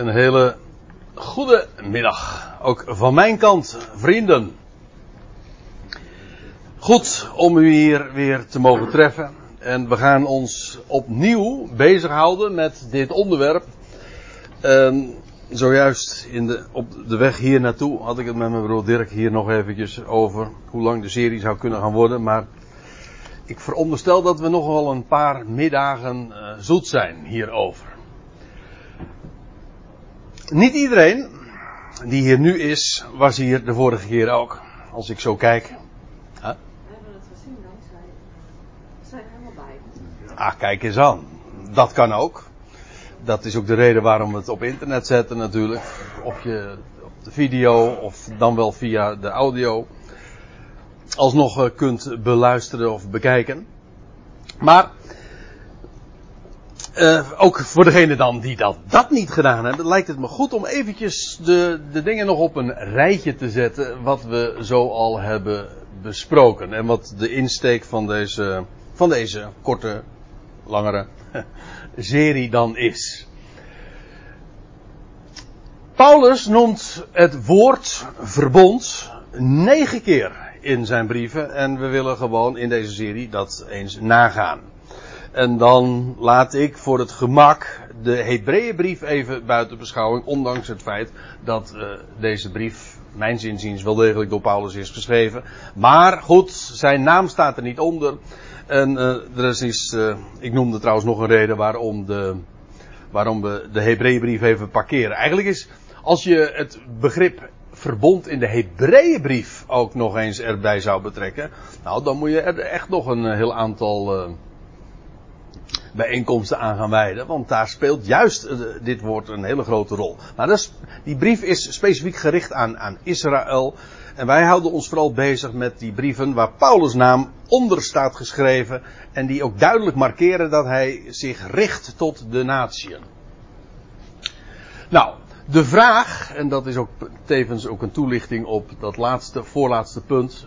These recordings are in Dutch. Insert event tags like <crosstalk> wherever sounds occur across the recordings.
Een hele goede middag. Ook van mijn kant, vrienden. Goed om u hier weer te mogen treffen. En we gaan ons opnieuw bezighouden met dit onderwerp. En zojuist in de, op de weg hier naartoe had ik het met mijn broer Dirk hier nog eventjes over hoe lang de serie zou kunnen gaan worden. Maar ik veronderstel dat we nog wel een paar middagen uh, zoet zijn hierover. Niet iedereen die hier nu is, was hier de vorige keer ook. Als ik zo kijk. Huh? We hebben het gezien dankzij. We zijn helemaal bij. Ah, kijk eens aan. Dat kan ook. Dat is ook de reden waarom we het op internet zetten natuurlijk. Op, je, op de video of dan wel via de audio. Alsnog uh, kunt beluisteren of bekijken. Maar uh, ook voor degene dan die dat, dat niet gedaan hebben, lijkt het me goed om eventjes de, de dingen nog op een rijtje te zetten wat we zo al hebben besproken. En wat de insteek van deze, van deze korte, langere <laughs> serie dan is. Paulus noemt het woord verbond negen keer in zijn brieven en we willen gewoon in deze serie dat eens nagaan. En dan laat ik voor het gemak de Hebreeënbrief even buiten beschouwing, ondanks het feit dat uh, deze brief, mijn zinziens, wel degelijk door Paulus is geschreven. Maar goed, zijn naam staat er niet onder. En uh, er is iets, uh, ik noemde trouwens nog een reden waarom, de, waarom we de Hebreeënbrief even parkeren. Eigenlijk is, als je het begrip verbond in de Hebreeënbrief ook nog eens erbij zou betrekken, nou dan moet je er echt nog een heel aantal bijeenkomsten aan gaan wijden. Want daar speelt juist uh, dit woord een hele grote rol. Maar die brief is specifiek gericht aan, aan Israël. En wij houden ons vooral bezig met die brieven waar Paulus' naam onder staat geschreven. En die ook duidelijk markeren dat hij zich richt tot de natieën. Nou, de vraag, en dat is ook tevens ook een toelichting op dat laatste, voorlaatste punt.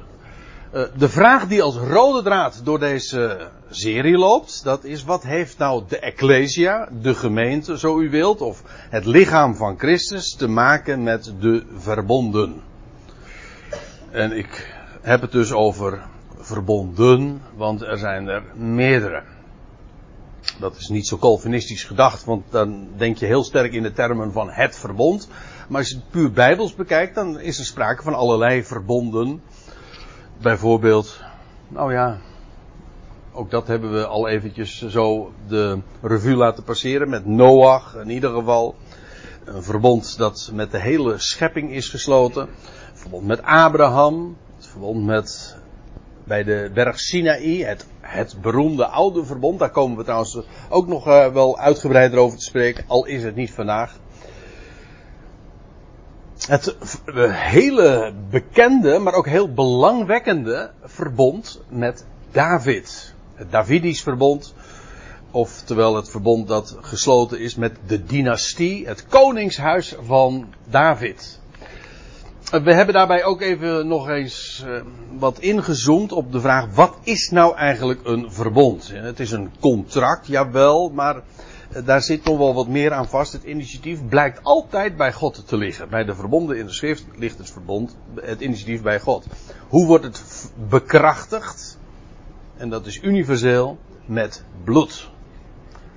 Uh, de vraag die als rode draad door deze serie loopt, dat is wat heeft nou de Ecclesia, de gemeente, zo u wilt, of het lichaam van Christus te maken met de verbonden. En ik heb het dus over verbonden, want er zijn er meerdere. Dat is niet zo Calvinistisch gedacht, want dan denk je heel sterk in de termen van het verbond. Maar als je het puur bijbels bekijkt, dan is er sprake van allerlei verbonden. Bijvoorbeeld, nou ja, ook dat hebben we al eventjes zo de revue laten passeren met Noach in ieder geval. Een verbond dat met de hele schepping is gesloten. Een verbond met Abraham. Het verbond met bij de berg Sinaï. Het, het beroemde oude verbond. Daar komen we trouwens ook nog uh, wel uitgebreider over te spreken. Al is het niet vandaag. Het hele bekende, maar ook heel belangwekkende verbond met David het Davidisch verbond. Oftewel het verbond dat gesloten is met de dynastie, het koningshuis van David. We hebben daarbij ook even nog eens uh, wat ingezoomd op de vraag: wat is nou eigenlijk een verbond? Het is een contract, jawel, maar daar zit nog wel wat meer aan vast. Het initiatief blijkt altijd bij God te liggen. Bij de verbonden in de schrift ligt het verbond, het initiatief bij God. Hoe wordt het bekrachtigd? En dat is universeel met bloed.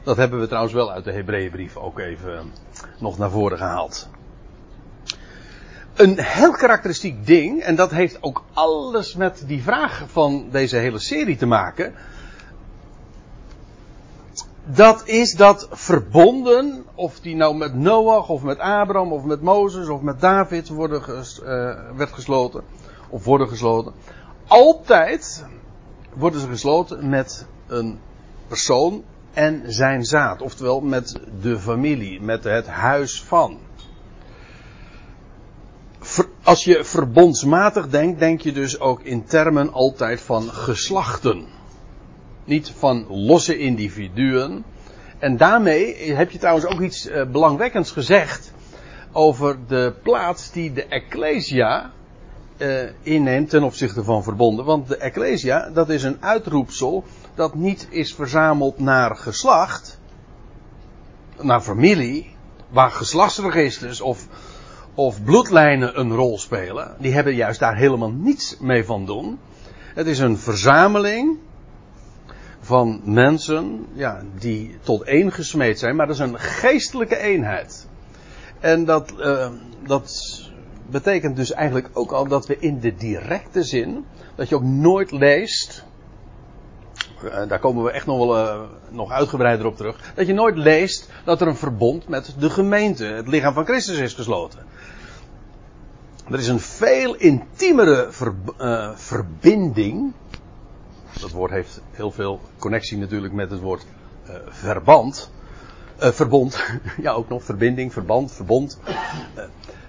Dat hebben we trouwens wel uit de Hebreeënbrief ook even nog naar voren gehaald. Een heel karakteristiek ding, en dat heeft ook alles met die vraag van deze hele serie te maken. Dat is dat verbonden, of die nou met Noach of met Abraham of met Mozes of met David worden uh, werd gesloten, of worden gesloten, altijd worden ze gesloten met een persoon en zijn zaad. Oftewel met de familie, met het huis van. Als je verbondsmatig denkt, denk je dus ook in termen altijd van geslachten. Niet van losse individuen. En daarmee heb je trouwens ook iets uh, belangwekkends gezegd over de plaats die de Ecclesia uh, inneemt ten opzichte van verbonden. Want de Ecclesia, dat is een uitroepsel dat niet is verzameld naar geslacht, naar familie, waar geslachtsregisters of, of bloedlijnen een rol spelen, die hebben juist daar helemaal niets mee van doen. Het is een verzameling van mensen ja, die tot één gesmeed zijn, maar dat is een geestelijke eenheid. En dat, uh, dat betekent dus eigenlijk ook al dat we in de directe zin, dat je ook nooit leest, uh, daar komen we echt nog wel uh, nog uitgebreider op terug, dat je nooit leest dat er een verbond met de gemeente, het lichaam van Christus is gesloten. Er is een veel intiemere uh, verbinding. Dat woord heeft heel veel connectie natuurlijk met het woord verband. verbond, <laughs> ja ook nog, verbinding, verband, verbond.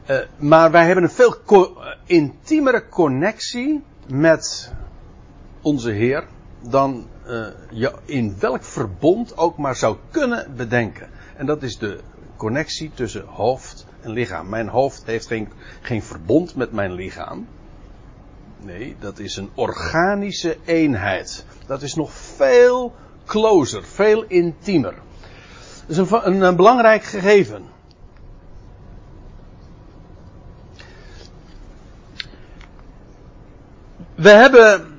Uh, maar wij hebben een veel co intiemere connectie met onze Heer dan je in welk verbond ook maar zou kunnen bedenken. En dat is de connectie tussen hoofd en lichaam. Mijn hoofd heeft geen, geen verbond met mijn lichaam. Nee, dat is een organische eenheid. Dat is nog veel closer, veel intiemer. Dat is een, een, belangrijk gegeven. We hebben.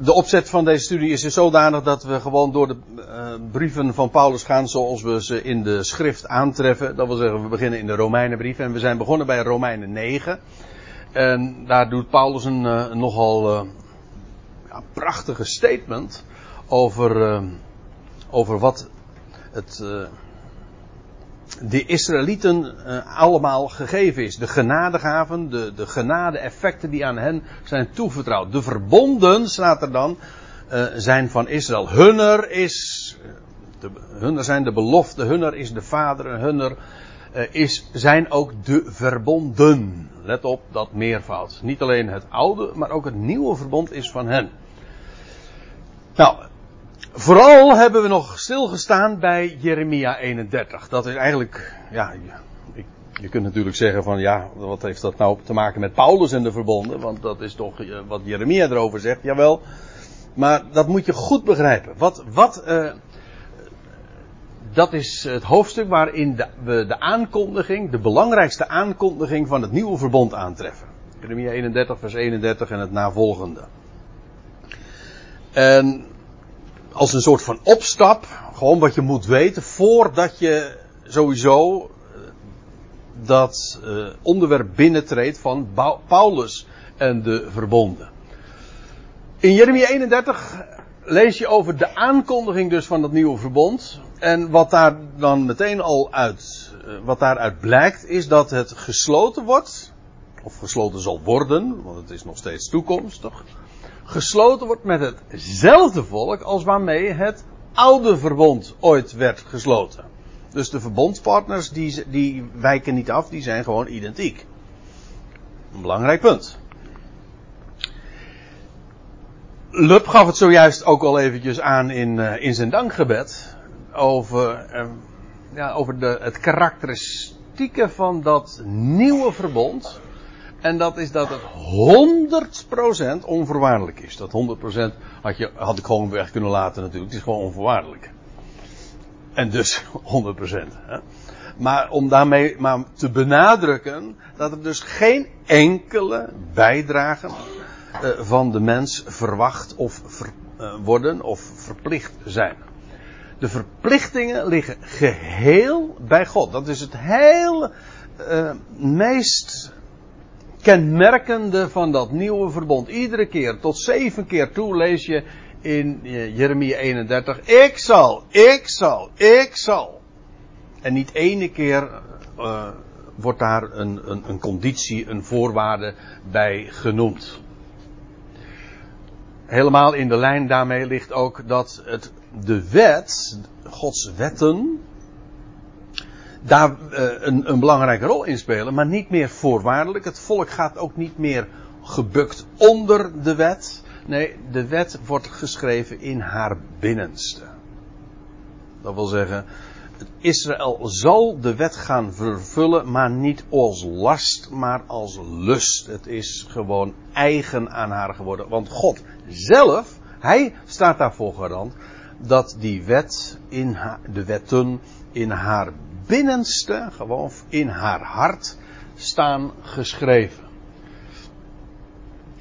De opzet van deze studie is dus zodanig dat we gewoon door de uh, brieven van Paulus gaan zoals we ze in de schrift aantreffen. Dat wil zeggen, we beginnen in de Romeinenbrief en we zijn begonnen bij Romeinen 9. En daar doet Paulus een uh, nogal uh, ja, prachtige statement over, over wat het de Israëlieten allemaal gegeven is. De genadegaven, de, de genade-effecten die aan hen zijn toevertrouwd. De verbonden, staat er dan, zijn van Israël. Hunner is, de, hunner zijn de belofte, hunner is de vader hunner is, zijn ook de verbonden. Let op dat meervoud. Niet alleen het oude, maar ook het nieuwe verbond is van hen. Nou, Vooral hebben we nog stilgestaan bij Jeremia 31. Dat is eigenlijk, ja, je, kunt natuurlijk zeggen van ja, wat heeft dat nou te maken met Paulus en de verbonden? Want dat is toch eh, wat Jeremia erover zegt, jawel. Maar dat moet je goed begrijpen. Wat, wat, uh, dat is het hoofdstuk waarin we de aankondiging, de belangrijkste aankondiging van het nieuwe verbond aantreffen. Jeremia 31 vers 31 en het navolgende. En als een soort van opstap. Gewoon wat je moet weten voordat je sowieso eh, dat uh, onderwerp binnentreedt van Paulus en de verbonden. In Jeremia 31 lees je over de aankondiging dus van dat nieuwe verbond. En wat daar dan meteen al uit, uh, wat daaruit blijkt, is dat het gesloten wordt. Of gesloten zal worden, want het is nog steeds toekomstig gesloten wordt met hetzelfde volk als waarmee het oude verbond ooit werd gesloten. Dus de verbondspartners die, die wijken niet af, die zijn gewoon identiek. Een belangrijk punt. Lub gaf het zojuist ook al eventjes aan in, uh, in zijn dankgebed. Over, uh, ja, over de, het karakteristieke van dat nieuwe verbond. En dat is dat het 100% onvoorwaardelijk is. Dat 100% had, je, had ik gewoon weg kunnen laten natuurlijk. Het is gewoon onvoorwaardelijk. En dus <laughs> 100%. Hè. Maar om daarmee maar te benadrukken dat er dus geen enkele bijdrage van de mens verwacht of ver, uh, worden of verplicht zijn. De verplichtingen liggen geheel bij God. Dat is het hele uh, meest kenmerkende van dat nieuwe verbond. Iedere keer, tot zeven keer toe lees je in Jeremia 31. Ik zal, ik zal, ik zal. En niet ene keer wordt daar een, een, een conditie, een voorwaarde bij genoemd. Helemaal in de lijn daarmee ligt ook dat het, de wet, Gods wetten, daar uh, een, een, belangrijke rol in spelen, maar niet meer voorwaardelijk. Het volk gaat ook niet meer gebukt onder de wet. Nee, de wet wordt geschreven in haar binnenste. Dat wil zeggen, Israël zal de wet gaan vervullen, maar niet als last, maar als lust. Het is gewoon eigen aan haar geworden. Want God zelf, Hij staat daarvoor garant dat die wet in haar, de wetten in haar binnenste, gewoon in haar hart, staan geschreven.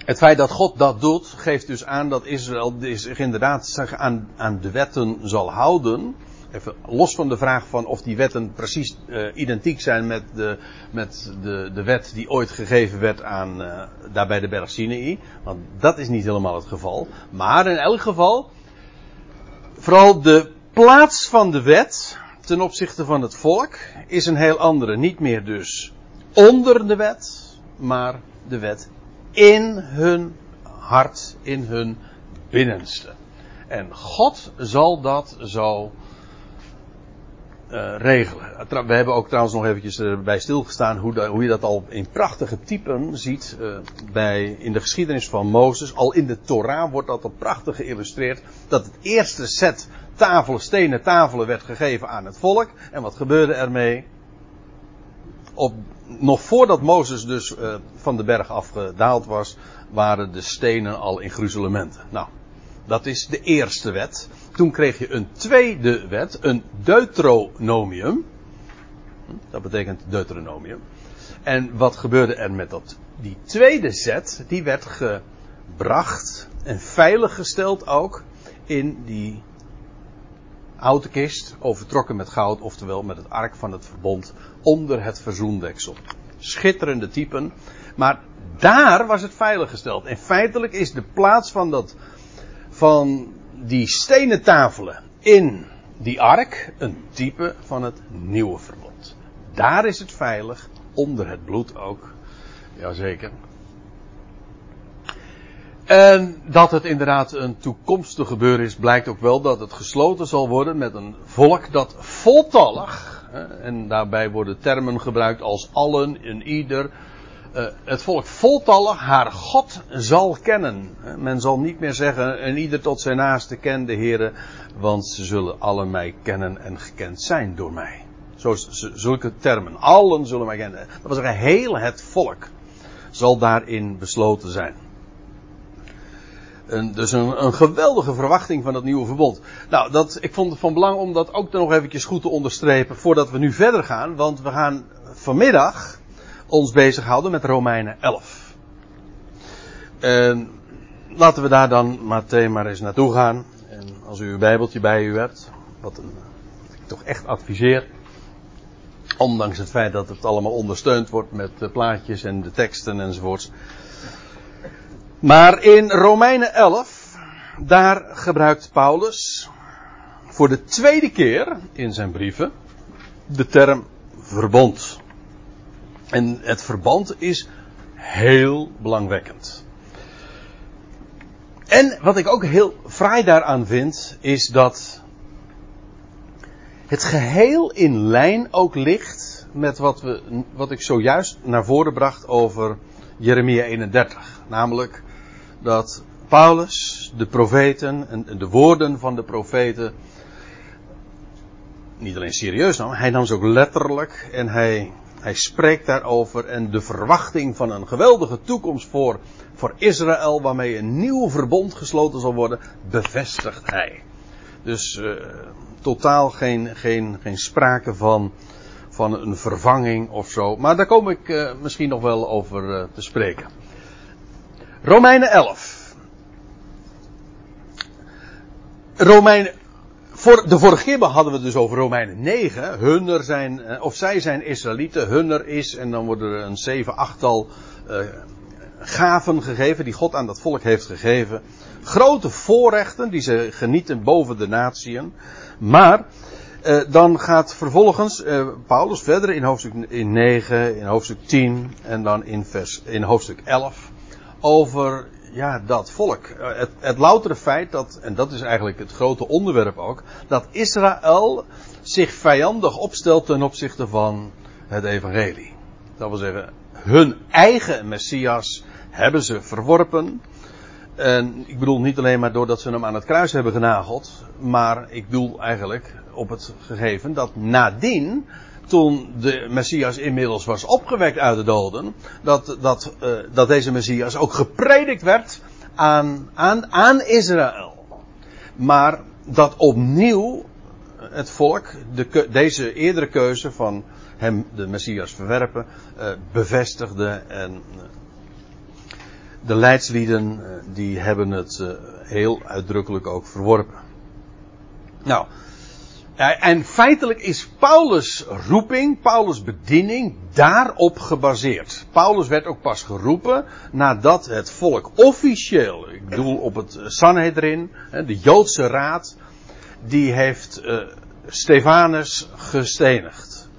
Het feit dat God dat doet, geeft dus aan dat Israël zich inderdaad aan, aan de wetten zal houden. Even los van de vraag van of die wetten precies uh, identiek zijn met, de, met de, de wet die ooit gegeven werd aan, uh, de berg. Want dat is niet helemaal het geval. Maar in elk geval, vooral de plaats van de wet ten opzichte van het volk is een heel andere. Niet meer dus onder de wet, maar de wet in hun hart, in hun binnenste. En God zal dat zo uh, regelen. We hebben ook trouwens nog eventjes erbij stilgestaan hoe, hoe je dat al in prachtige typen ziet uh, bij, in de geschiedenis van Mozes. Al in de Torah wordt dat al prachtig geïllustreerd. Dat het eerste set tafelen, stenen tafelen werd gegeven aan het volk. En wat gebeurde ermee? Op, nog voordat Mozes dus uh, van de berg afgedaald was, waren de stenen al in gruzelementen. Nou, dat is de eerste wet. Toen kreeg je een tweede wet, een Deuteronomium. Dat betekent Deuteronomium. En wat gebeurde er met dat? Die tweede set, die werd gebracht en veiliggesteld ook in die oude kist, overtrokken met goud, oftewel met het ark van het verbond, onder het verzoendeksel. Schitterende typen. Maar daar was het veiliggesteld. En feitelijk is de plaats van dat, van die stenen tafelen in die ark een type van het nieuwe verbond. Daar is het veilig, onder het bloed ook. Jazeker. En dat het inderdaad een toekomstig gebeuren is, blijkt ook wel dat het gesloten zal worden met een volk dat voltallig, en daarbij worden termen gebruikt als allen en ieder, het volk voltallig haar God zal kennen. Men zal niet meer zeggen, en ieder tot zijn naaste kent de Heer, want ze zullen allen mij kennen en gekend zijn door mij. Zo, zulke termen. Allen zullen mij kennen. Dat was zeggen, heel het volk zal daarin besloten zijn. Een, dus een, een, geweldige verwachting van dat nieuwe verbond. Nou, dat, ik vond het van belang om dat ook nog eventjes goed te onderstrepen voordat we nu verder gaan. Want we gaan vanmiddag ons bezighouden met Romeinen 11. En laten we daar dan meteen maar eens naartoe gaan. En als u uw bijbeltje bij u hebt, wat, ik toch echt adviseer. Ondanks het feit dat het allemaal ondersteund wordt met plaatjes en de teksten enzovoorts. Maar in Romeinen 11, daar gebruikt Paulus voor de tweede keer in zijn brieven de term verbond. En het verband is heel belangwekkend. En wat ik ook heel fraai daaraan vind, is dat het geheel in lijn ook ligt met wat, we, wat ik zojuist naar voren bracht over Jeremia 31. Namelijk dat Paulus, de profeten en de woorden van de profeten niet alleen serieus nam, hij nam ze ook letterlijk en hij hij spreekt daarover en de verwachting van een geweldige toekomst voor, voor Israël, waarmee een nieuw verbond gesloten zal worden, bevestigt hij. Dus uh, totaal geen, geen, geen sprake van, van een vervanging of zo. Maar daar kom ik uh, misschien nog wel over uh, te spreken. Romeinen 11. Romeinen voor, de vorige keer hadden we het dus over Romeinen 9. Hunner zijn, eh, of zij zijn Israëlieten, hunner is, en dan worden er een zeven, achttal uh, gaven gegeven die God aan dat volk heeft gegeven. Grote voorrechten die ze genieten boven de natieën. Maar uh, dan gaat vervolgens uh, Paulus verder in hoofdstuk in 9, in hoofdstuk 10 en dan in, vers, in hoofdstuk 11 over ja, dat volk. Eh, het, het loutere feit dat, en dat is eigenlijk het grote onderwerp ook, dat Israël zich vijandig opstelt ten opzichte van het evangelie. Dat wil zeggen, hun eigen Messias hebben ze verworpen. En ik bedoel niet alleen maar doordat ze hem aan het kruis hebben genageld, maar ik bedoel eigenlijk op het gegeven dat nadien toen de Messias inmiddels was opgewekt uit de doden, dat, dat, uh, dat deze Messias ook gepredikt werd aan, aan, aan Israël. Maar dat opnieuw uh, het volk de, deze eerdere keuze van hem de Messias verwerpen uh, bevestigde en de leidslieden die hebben het heel uitdrukkelijk ook verworpen. Nou, en feitelijk is Paulus roeping, Paulus bediening daarop gebaseerd. Paulus werd ook pas geroepen nadat het volk officieel, ik bedoel op het Sanhedrin, de Joodse raad, die heeft uh, Stefanus gestenigd.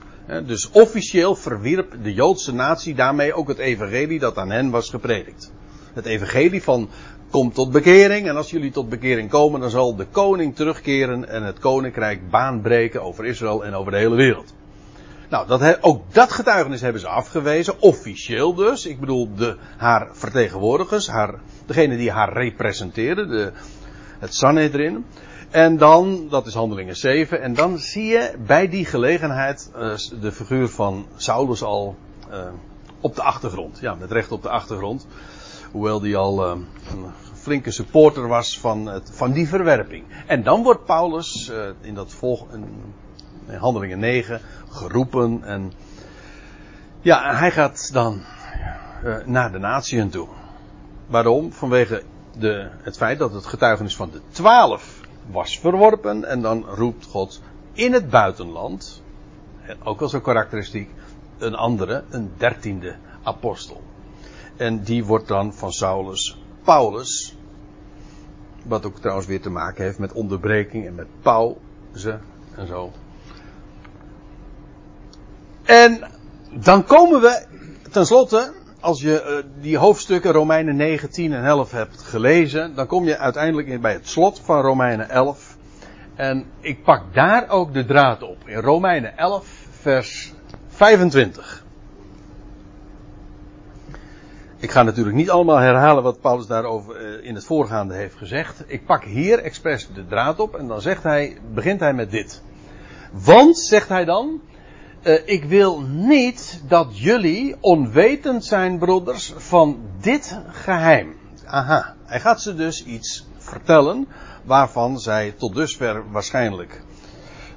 Dus officieel verwierp de Joodse natie daarmee ook het evangelie dat aan hen was gepredikt. Het evangelie van kom tot bekering en als jullie tot bekering komen dan zal de koning terugkeren en het koninkrijk baan breken over Israël en over de hele wereld. Nou, dat, ook dat getuigenis hebben ze afgewezen, officieel dus. Ik bedoel, de, haar vertegenwoordigers, haar, degene die haar representeren, de, het Sanhedrin. En dan, dat is handelingen 7, en dan zie je bij die gelegenheid uh, de figuur van Saulus al uh, op de achtergrond. Ja, met recht op de achtergrond. Hoewel die al uh, een flinke supporter was van, het, van die verwerping. En dan wordt Paulus in dat volg, in handelingen 9 geroepen en ja, hij gaat dan naar de natieën toe. Waarom? Vanwege de, het feit dat het getuigenis van de twaalf was verworpen en dan roept God in het buitenland, ook wel zo karakteristiek, een andere, een dertiende apostel. En die wordt dan van Saulus Paulus, wat ook trouwens weer te maken heeft met onderbreking en met pauze en zo. En dan komen we tenslotte als je uh, die hoofdstukken Romeinen 9, 10 en 11 hebt gelezen, dan kom je uiteindelijk bij het slot van Romeinen 11. En ik pak daar ook de draad op. In Romeinen 11, vers 25. Ik ga natuurlijk niet allemaal herhalen wat Paulus daarover uh, in het voorgaande heeft gezegd. Ik pak hier expres de draad op en dan zegt hij, begint hij met dit. Want, zegt hij dan, uh, ik wil niet dat jullie onwetend zijn, broeders, van dit geheim. Aha, hij gaat ze dus iets vertellen waarvan zij tot dusver waarschijnlijk,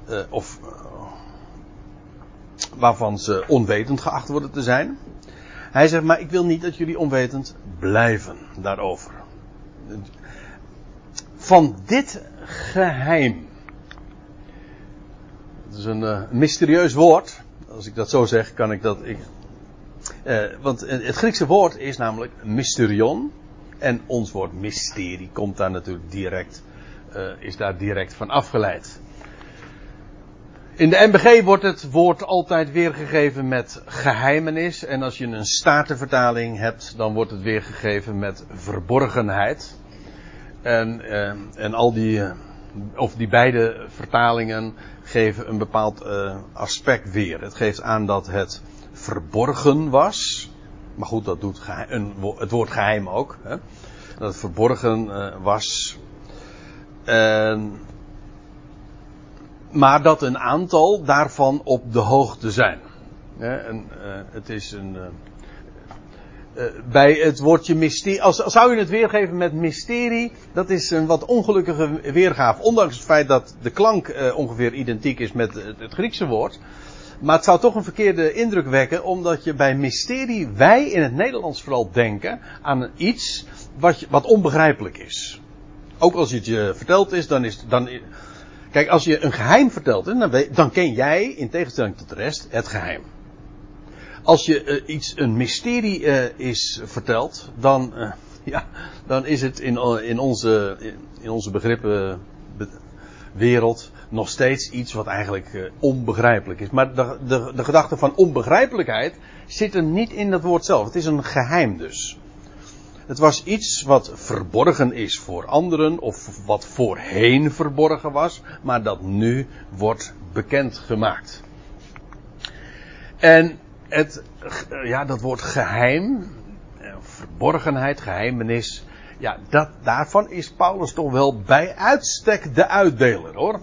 uh, of waarvan ze onwetend geacht worden te zijn. Hij zegt, maar ik wil niet dat jullie onwetend blijven daarover. Van dit geheim. Het is een uh, mysterieus woord. Als ik dat zo zeg, kan ik dat. Ik, uh, want het Griekse woord is namelijk mysterion. En ons woord mysterie komt daar natuurlijk direct. Uh, is daar direct van afgeleid. In de MBG wordt het woord altijd weergegeven met geheimenis. En als je een statenvertaling hebt, dan wordt het weergegeven met verborgenheid. En, en al die, of die beide vertalingen geven een bepaald uh, aspect weer. Het geeft aan dat het verborgen was. Maar goed, dat doet een, het woord geheim ook. Hè? Dat het verborgen uh, was. En, maar dat een aantal daarvan op de hoogte zijn. en, uh, het is een. Uh, bij het woordje mysterie, als, zou je het weergeven met mysterie, dat is een wat ongelukkige weergave. Ondanks het feit dat de klank ongeveer identiek is met het, het, Griekse woord. Maar het zou toch een verkeerde indruk wekken, omdat je bij mysterie, wij in het Nederlands vooral denken aan iets wat, wat onbegrijpelijk is. Ook als het je verteld is, dan is dan, Kijk, als je een geheim vertelt, dan, dan ken jij, in tegenstelling tot de rest, het geheim als je uh, iets, een mysterie uh, is verteld, dan, uh, <laughs> ja, dan is het in, in, onze, in onze begrippen wereld nog steeds iets wat eigenlijk onbegrijpelijk is. Maar de, de, de gedachte van onbegrijpelijkheid zit er niet in dat woord zelf. Het is een geheim dus. Het was iets wat verborgen is voor anderen, of wat voorheen verborgen was, maar dat nu wordt bekendgemaakt. En het, ja, dat woord geheim, eh, verborgenheid, geheimenis, ja, dat, daarvan is Paulus toch wel bij uitstek de uitdeler hoor.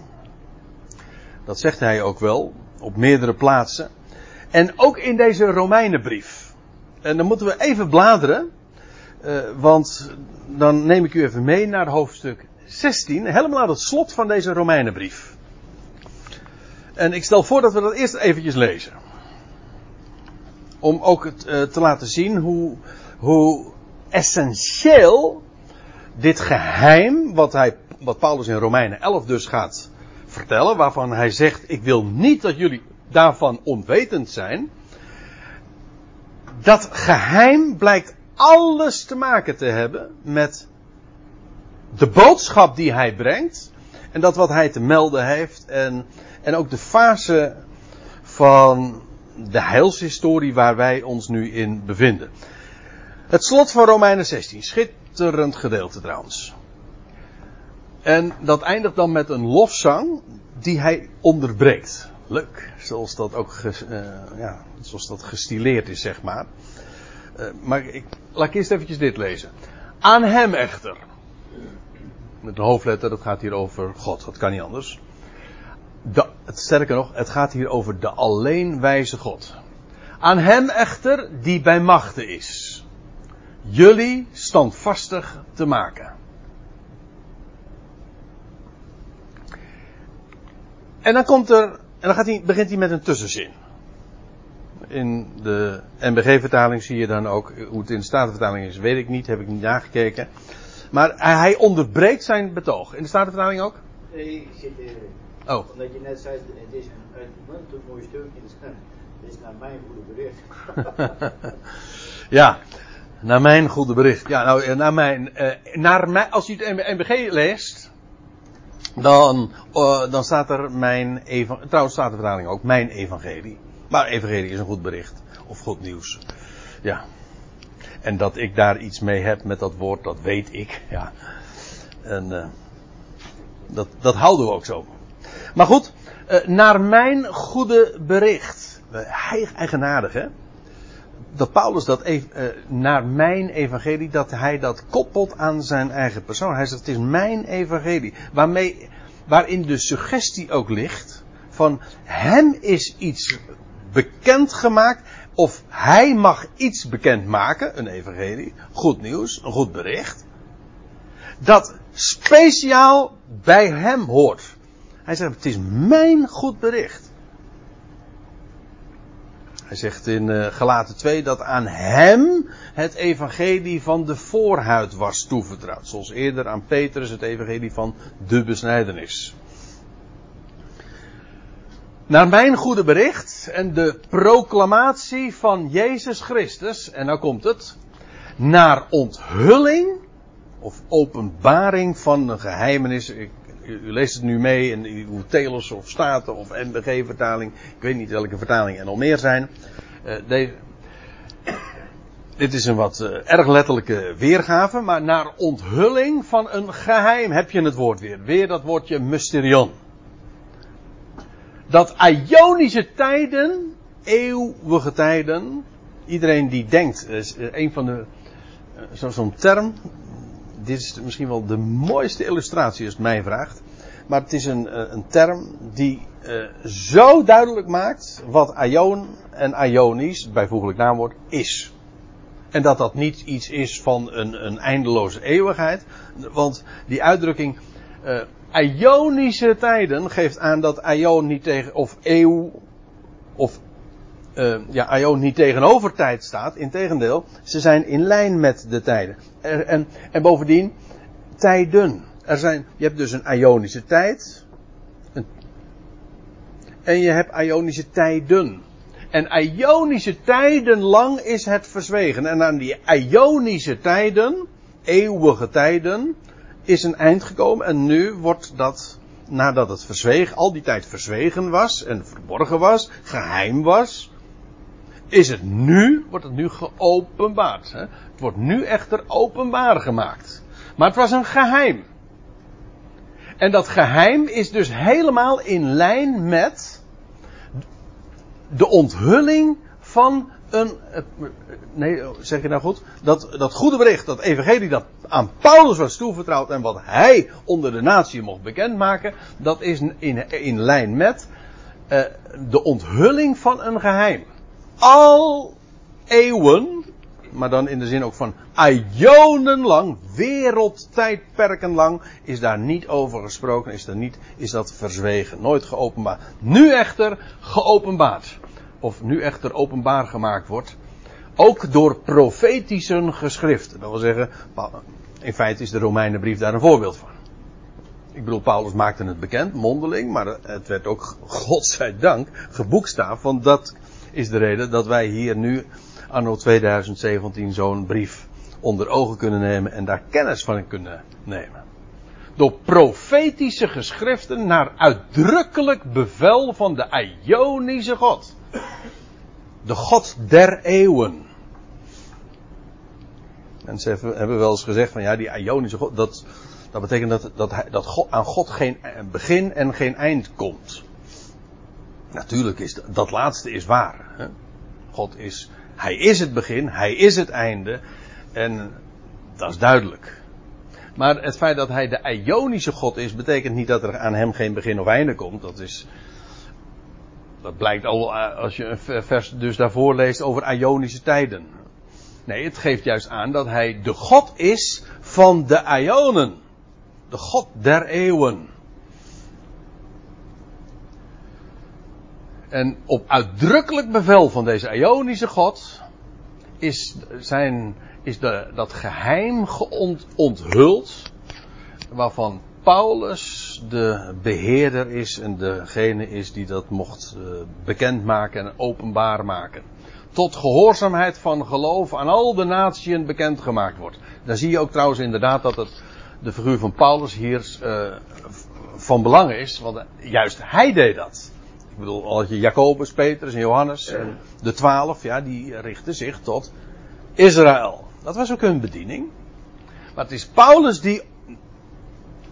Dat zegt hij ook wel op meerdere plaatsen. En ook in deze Romeinenbrief. En dan moeten we even bladeren, uh, want dan neem ik u even mee naar hoofdstuk 16, helemaal naar het slot van deze Romeinenbrief. En ik stel voor dat we dat eerst eventjes lezen. Om ook het, uh, te laten zien hoe, hoe essentieel dit geheim, wat, hij, wat Paulus in Romeinen 11 dus gaat vertellen, waarvan hij zegt: Ik wil niet dat jullie daarvan onwetend zijn. Dat geheim blijkt alles te maken te hebben met de boodschap die hij brengt. En dat wat hij te melden heeft. En, en ook de fase van de heilshistorie waar wij ons nu in bevinden. Het slot van Romeinen 16. Schitterend gedeelte trouwens. En dat eindigt dan met een lofzang die hij onderbreekt. Leuk, zoals dat ook uh, ja, zoals dat gestileerd is, zeg maar. Uh, maar ik, laat ik eerst eventjes dit lezen. Aan hem echter. Met een hoofdletter, dat gaat hier over God, dat kan niet anders. De, het, sterker nog, het gaat hier over de alleenwijze God. Aan hem echter die bij machten is. Jullie standvastig te maken. En dan komt er, en dan gaat hij, begint hij met een tussenzin. In de NBG-vertaling zie je dan ook, hoe het in de Statenvertaling is, weet ik niet, heb ik niet nagekeken. Maar hij onderbreekt zijn betoog. In de Statenvertaling ook? Nee, ik zit even. Oh. Omdat je net zei, het is een uitmuntend mooi stukje. Het is naar mijn goede bericht. <laughs> ja, naar mijn goede bericht. Ja, nou, eh, naar mijn, uh, naar mijn, als u het NBG leest, dan, uh, dan staat er mijn evangelie. Trouwens staat de vertaling ook mijn evangelie. Maar evangelie is een goed bericht. Of goed nieuws. Ja. En dat ik daar iets mee heb met dat woord, dat weet ik. Ja. En uh, dat, dat houden we ook zo. Maar goed, uh, naar mijn goede bericht. Hij eigenaardig, hè? Dat Paulus dat naar mijn evangelie, dat hij dat koppelt aan zijn eigen persoon. Hij zegt, het is mijn evangelie. Waarmee, waarin de suggestie ook ligt van hem is iets bekendgemaakt of hij mag iets bekendmaken, een evangelie, goed nieuws, een goed bericht, dat speciaal bij hem hoort. Hij zegt, het is mijn goed bericht. Hij zegt in uh, Galaten 2 dat aan hem het evangelie van de voorhuid was toevertrouwd. Zoals eerder aan Petrus het evangelie van de besnijdenis. Naar mijn goede bericht en de proclamatie van Jezus Christus, en nou komt het, naar onthulling of openbaring van een geheimenis. Ik, u, leest het nu mee in uw Telos of Staten of NBG-vertaling. Ik weet niet welke vertalingen er nog meer zijn. Deze, dit is een wat uh, erg letterlijke weergave, maar naar onthulling van een geheim heb je het woord weer. Weer dat woordje mysterion dat Ionische tijden, eeuwige tijden, iedereen die denkt, is een van de, zo'n term, dit is misschien wel de mooiste illustratie als het mij vraagt, maar het is een, een term die zo duidelijk maakt wat Ion en Ionisch, bijvoeglijk naamwoord, is. En dat dat niet iets is van een, een eindeloze eeuwigheid, want die uitdrukking Ionische tijden geeft aan dat Ion niet tegen, of eeuw, of, uh, ja, Ion niet tegenover tijd staat. Integendeel, ze zijn in lijn met de tijden. Er, en, en bovendien, tijden. Er zijn, je hebt dus een Ionische tijd. En je hebt Ionische tijden. En Ionische tijden lang is het verzwegen. En aan die Ionische tijden, eeuwige tijden, is een eind gekomen en nu wordt dat, nadat het verzwegen, al die tijd verzwegen was en verborgen was, geheim was, is het nu, wordt het nu geopenbaard. Hè? Het wordt nu echter openbaar gemaakt. Maar het was een geheim. En dat geheim is dus helemaal in lijn met de onthulling van een, nee, zeg je nou goed? Dat, dat goede bericht, dat evangelie dat aan Paulus was toevertrouwd en wat hij onder de natie mocht bekendmaken, dat is in, in lijn met uh, de onthulling van een geheim. Al eeuwen, maar dan in de zin ook van lang, wereldtijdperken lang, is daar niet over gesproken, is, er niet, is dat verzwegen, nooit geopenbaard. Nu echter geopenbaard, of nu echter openbaar gemaakt wordt, ook door profetische geschriften. Dat wil zeggen, in feite is de Romeinenbrief daar een voorbeeld van. Ik bedoel, Paulus maakte het bekend, mondeling, maar het werd ook, godzijdank, <laughs> geboekstaafd. Want dat is de reden dat wij hier nu, anno 2017, zo'n brief onder ogen kunnen nemen en daar kennis van kunnen nemen. Door profetische geschriften naar uitdrukkelijk bevel van de Ionische God. De God der eeuwen. En ze hebben wel eens gezegd van ja, die Ionische God, dat, dat betekent dat, dat, dat God, aan God geen begin en geen eind komt. Natuurlijk is dat, dat laatste is waar. Hè? God is, Hij is het begin, Hij is het einde. En dat is duidelijk. Maar het feit dat Hij de Ionische God is, betekent niet dat er aan Hem geen begin of einde komt. Dat is, dat blijkt al eh, als je een vers dus daarvoor leest over Ionische tijden. Nee, het geeft juist aan dat hij de God is van de Ionen. De God der eeuwen. En op uitdrukkelijk bevel van deze Ionische God is, zijn, is de, dat geheim onthuld waarvan Paulus de beheerder is en degene is die dat mocht uh, bekendmaken en openbaar maken tot gehoorzaamheid van geloof aan al de natieën bekendgemaakt wordt. Dan zie je ook trouwens inderdaad dat het, de figuur van Paulus hier uh, van belang is, want juist hij deed dat. Ik bedoel, als je Jacobus, Petrus en Johannes en de twaalf, ja, die richten zich tot Israël. Dat was ook hun bediening. Maar het is Paulus die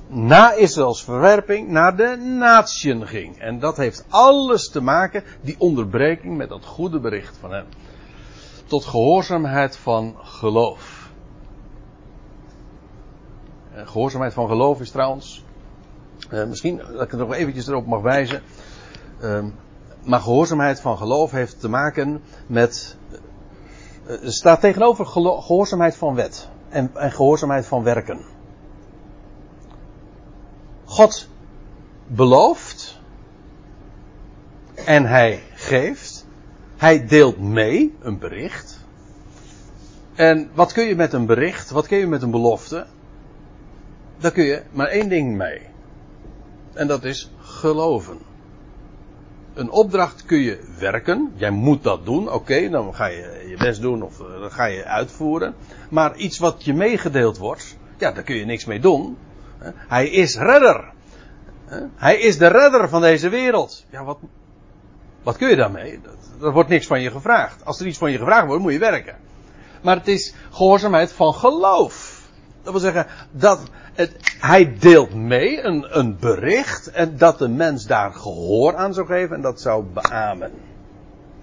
na Israëls verwerping naar de natieën ging. En dat heeft alles te maken, die onderbreking, met dat goede bericht van hem. Tot gehoorzaamheid van geloof. En gehoorzaamheid van geloof is trouwens, eh, misschien dat ik er nog eventjes erop mag wijzen. Uh, maar gehoorzaamheid van geloof heeft te maken met. Uh, er staat tegenover gehoorzaamheid van wet en, en gehoorzaamheid van werken. God belooft. En hij geeft. Hij deelt mee een bericht. En wat kun je met een bericht? Wat kun je met een belofte? Daar kun je maar één ding mee. En dat is geloven. Een opdracht kun je werken. Jij moet dat doen. Oké, dan ga je je best doen of eh, dan ga je uitvoeren. Maar iets wat je meegedeeld wordt, ja, daar kun je niks mee doen. Hij is redder. Hij is de redder van deze wereld. Ja, wat, wat kun je daarmee? Er wordt niks van je gevraagd. Als er iets van je gevraagd wordt, moet je werken. Maar het is gehoorzaamheid van geloof. Dat wil zeggen, dat het, hij deelt mee een, een bericht en dat de mens daar gehoor aan zou geven en dat zou beamen.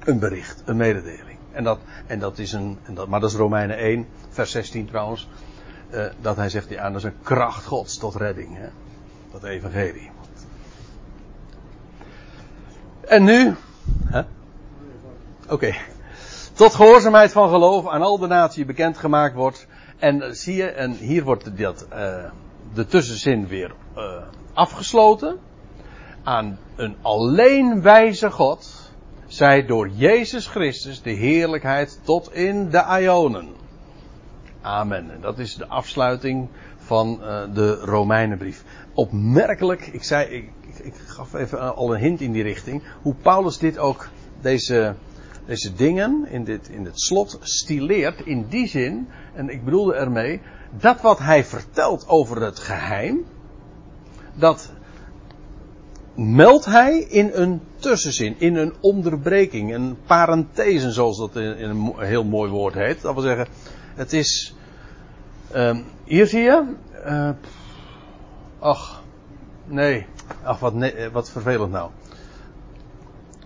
Een bericht, een mededeling. En dat, en dat is een, en dat, maar dat is Romeinen 1, vers 16 trouwens. Uh, dat hij zegt, ja, dat is een kracht gods tot redding. Hè? Dat evangelie. En nu? Oké. Tot gehoorzaamheid van geloof aan al de natie bekendgemaakt wordt. En uh, zie je, en hier wordt dat, uh, de tussenzin weer afgesloten. Aan een alleen wijze God. Zij door Jezus Christus de heerlijkheid tot in de Ionen. Amen. En dat is de afsluiting van uh, de Romeinenbrief. Opmerkelijk, ik zei, ik, ik, gaf even al een hint in die richting, hoe Paulus dit ook, deze, deze dingen in dit, in dit slot stileert in die zin, en ik bedoelde ermee, dat wat hij vertelt over het geheim, dat meldt hij in een tussenzin, in een onderbreking, een parenthese zoals dat in een heel mooi woord heet. Dat wil zeggen, het is. Uh, hier zie je. Uh, ach, nee. Ach, wat, eh, wat vervelend nou.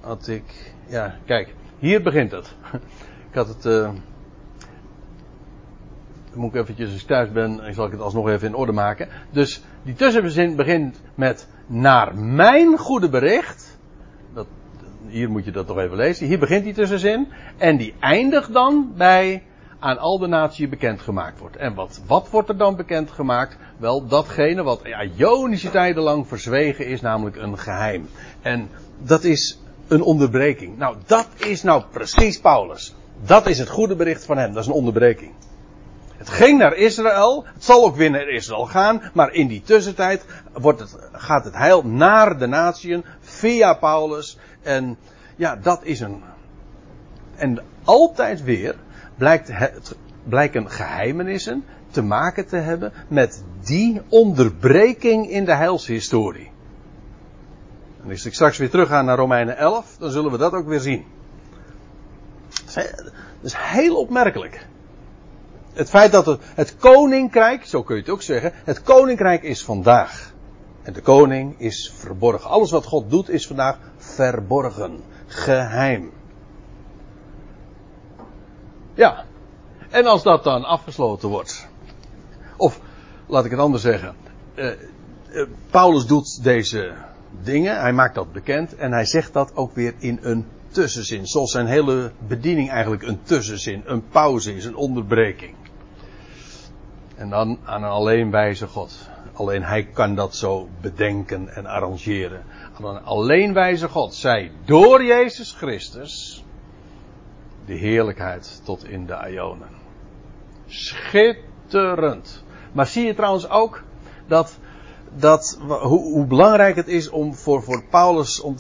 Had ik. Ja, kijk. Hier begint het. <laughs> Ik had het. Uh, moet ik eventjes, als ik thuis ben, zal ik het alsnog even in orde maken. Dus die tussenbezin begint met. Naar mijn goede bericht. Dat, hier moet je dat toch even lezen. Hier begint die tussenzin. En die eindigt dan bij aan al de natie bekendgemaakt wordt. En wat, wat wordt er dan bekendgemaakt? Wel, datgene wat Ionische tijden lang verzwegen is, namelijk een geheim. En dat is een onderbreking. Nou, dat is nou precies Paulus. Dat is het goede bericht van hem, dat is een onderbreking. Het ging naar Israël, het zal ook weer naar Israël gaan, maar in die tussentijd wordt het, gaat het heil naar de natieën via Paulus. En ja, dat is een. En altijd weer blijkt het, blijken geheimenissen te maken te hebben met die onderbreking in de heilshistorie. En als ik straks weer terug ga naar Romeinen 11, dan zullen we dat ook weer zien. Dat is heel opmerkelijk. Het feit dat het koninkrijk, zo kun je het ook zeggen, het koninkrijk is vandaag. En de koning is verborgen. Alles wat God doet is vandaag verborgen. Geheim. Ja. En als dat dan afgesloten wordt. Of, laat ik het anders zeggen. Uh, uh, Paulus doet deze dingen, hij maakt dat bekend en hij zegt dat ook weer in een tussenzin. Zoals zijn hele bediening eigenlijk een tussenzin, een pauze is, een onderbreking. En dan aan een alleen wijze God. Alleen hij kan dat zo bedenken en arrangeren. Aan een alleen wijze God zij door Jezus Christus de heerlijkheid tot in de Ionen. Schitterend. Maar zie je trouwens ook dat, dat hoe, hoe belangrijk het is om voor, voor Paulus om,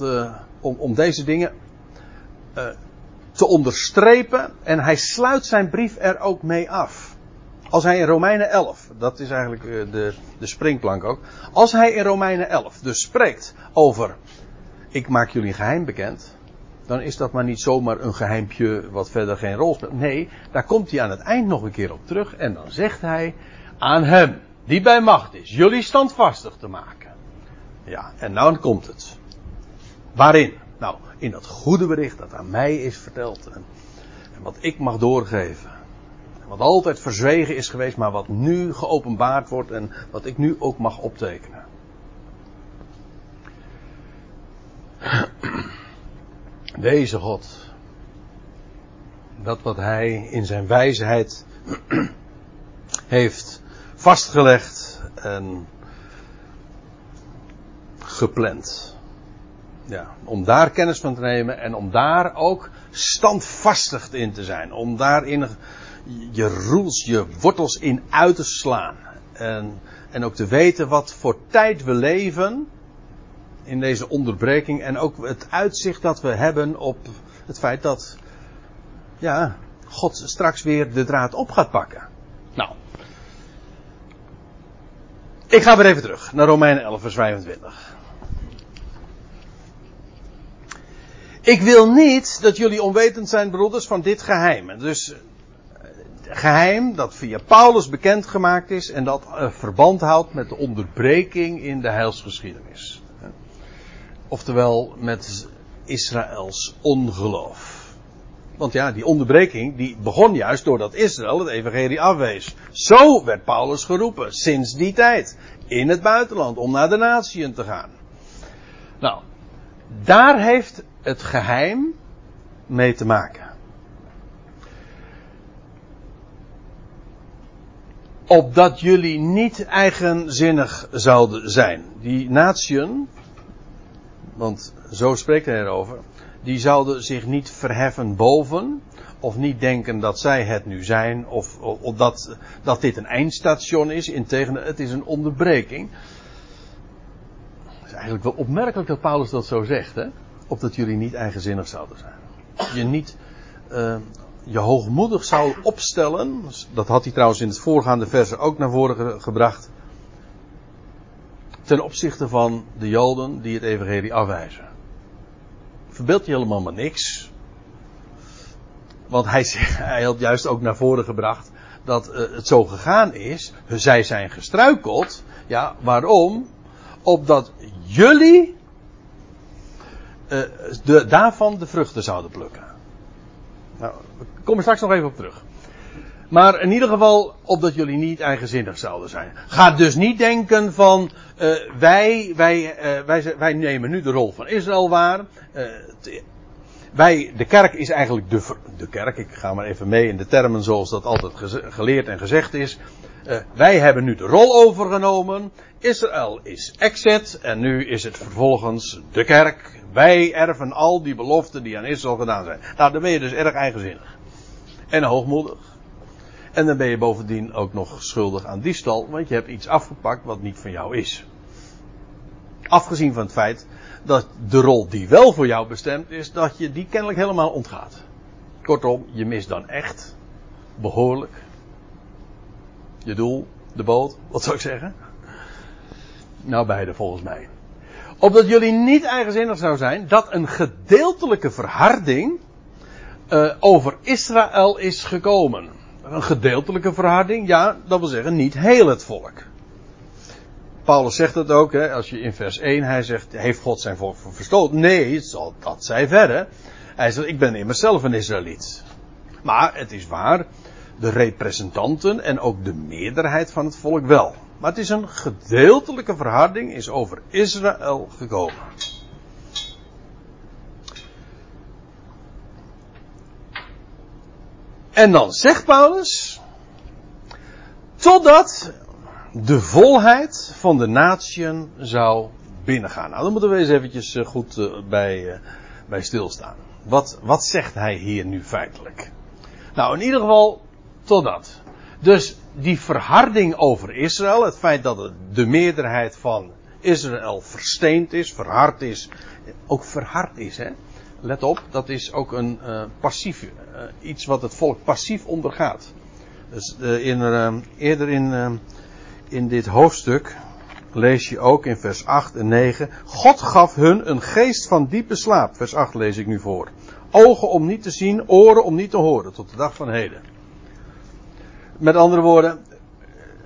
om, om deze dingen uh, te onderstrepen. En hij sluit zijn brief er ook mee af. Als hij in Romeinen 11, dat is eigenlijk uh, de, de springplank ook. Als hij in Romeinen 11 dus spreekt over, ik maak jullie een geheim bekend dan is dat maar niet zomaar een geheimpje wat verder geen rol speelt. Nee, daar komt hij aan het eind nog een keer op terug en dan zegt hij aan hem, die bij macht is, jullie standvastig te maken. Ja, en nou komt het. Waarin? Nou, in dat goede bericht dat aan mij is verteld en, en wat ik mag doorgeven. Wat altijd verzwegen is geweest, maar wat nu geopenbaard wordt en wat ik nu ook mag optekenen. Deze God. Dat wat Hij in zijn wijsheid <clears throat> heeft vastgelegd en gepland. Ja, om daar kennis van te nemen en om daar ook standvastig in te zijn. Om daarin je roels, je wortels in uit te slaan. En, en ook te weten wat voor tijd we leven in deze onderbreking en ook het uitzicht dat we hebben op het feit dat, ja, God straks weer de draad op gaat pakken. Nou. Ik ga weer even terug naar Romeinen 11 vers 25. Ik wil niet dat jullie onwetend zijn, broeders, van dit geheim. Dus geheim dat via Paulus bekendgemaakt is en dat uh, verband houdt met de onderbreking in de heilsgeschiedenis. Oftewel met Israëls ongeloof. Want ja, die onderbreking die begon juist doordat Israël het evangelie afwees. Zo werd Paulus geroepen sinds die tijd in het buitenland om naar de natieën te gaan. Nou, daar heeft het geheim mee te maken. Opdat jullie niet eigenzinnig zouden zijn. Die natieën, want zo spreekt hij erover, die zouden zich niet verheffen boven, of niet denken dat zij het nu zijn, of, of dat, dat dit een eindstation is. Integendeel, het is een onderbreking. Het is eigenlijk wel opmerkelijk dat Paulus dat zo zegt, hè? Opdat jullie niet eigenzinnig zouden zijn. Je niet uh, je hoogmoedig zou opstellen. Dat had hij trouwens in het voorgaande verse ook naar voren gebracht ten opzichte van de Joden die het evangelie afwijzen. Verbeeld je helemaal maar niks. Want hij, <laughs> hij had juist ook naar voren gebracht dat uh, het zo gegaan is. Zij zijn gestruikeld. Ja, waarom? Opdat jullie de, daarvan de vruchten zouden plukken. Nou, we komen straks nog even op terug. Maar in ieder geval, opdat jullie niet eigenzinnig zouden zijn. Ga dus niet denken van, uh, wij, wij, uh, wij, wij nemen nu de rol van Israël waar. Uh, wij, de kerk is eigenlijk de, de kerk, ik ga maar even mee in de termen zoals dat altijd geleerd en gezegd is. Eh, wij hebben nu de rol overgenomen. Israël is exit en nu is het vervolgens de kerk. Wij erven al die beloften die aan Israël gedaan zijn. Nou, dan ben je dus erg eigenzinnig. En hoogmoedig. En dan ben je bovendien ook nog schuldig aan diefstal, want je hebt iets afgepakt wat niet van jou is. Afgezien van het feit dat de rol die wel voor jou bestemd is, dat je die kennelijk helemaal ontgaat. Kortom, je mist dan echt behoorlijk je doel, de boot, wat zou ik zeggen? Nou, beide volgens mij. Opdat jullie niet eigenzinnig zou zijn dat een gedeeltelijke verharding eh, over Israël is gekomen. Een gedeeltelijke verharding, ja, dat wil zeggen niet heel het volk. Paulus zegt het ook, hè, als je in vers 1, hij zegt, heeft God zijn volk verstoten? Nee, dat zij verder. Hij zegt, ik ben immers zelf een Israëliet. Maar het is waar, de representanten en ook de meerderheid van het volk wel. Maar het is een gedeeltelijke verharding, is over Israël gekomen. En dan zegt Paulus, totdat de volheid van de natieën zou binnengaan. Nou, dan moeten we eens eventjes eh, goed eh, bij, eh, bij stilstaan. Wat, wat zegt hij hier nu feitelijk? Nou, in ieder geval totdat. Dus die verharding over Israël, het feit dat de meerderheid van Israël versteend is, verhard is, ook verhard is, hè. Let op, dat is ook een uh, passief, uh, iets wat het volk passief ondergaat. Dus uh, in, eerder in, in dit hoofdstuk lees je ook in vers 8 en 9. God gaf hun een geest van diepe slaap. Vers 8 lees ik nu voor. Ogen om niet te zien, oren om niet te horen, tot de dag van heden. Met andere woorden,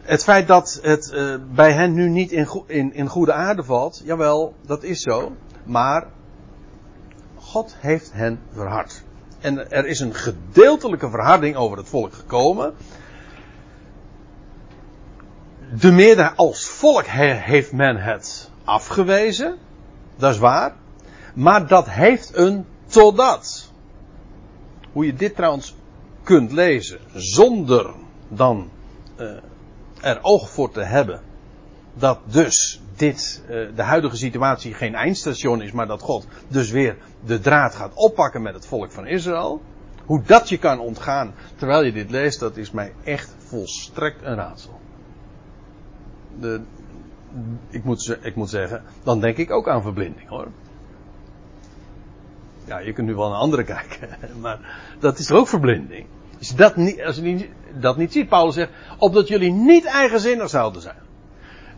het feit dat het bij hen nu niet in, in goede aarde valt, jawel, dat is zo. Maar God heeft hen verhard. En er is een gedeeltelijke verharding over het volk gekomen. De meerderheid als volk he, heeft men het afgewezen. Dat is waar. Maar dat heeft een totdat. Hoe je dit trouwens kunt lezen zonder dan uh, er oog voor te hebben dat dus dit, uh, de huidige situatie geen eindstation is, maar dat God dus weer de draad gaat oppakken met het volk van Israël. Hoe dat je kan ontgaan terwijl je dit leest, dat is mij echt volstrekt een raadsel. De, ik, moet, ik moet zeggen, dan denk ik ook aan verblinding hoor. Ja, je kunt nu wel naar andere <laughs> kijken, maar dat is toch ook verblinding. Als je dat niet, als je dat niet ziet, Paulus zegt, opdat jullie niet eigenzinnig zouden zijn.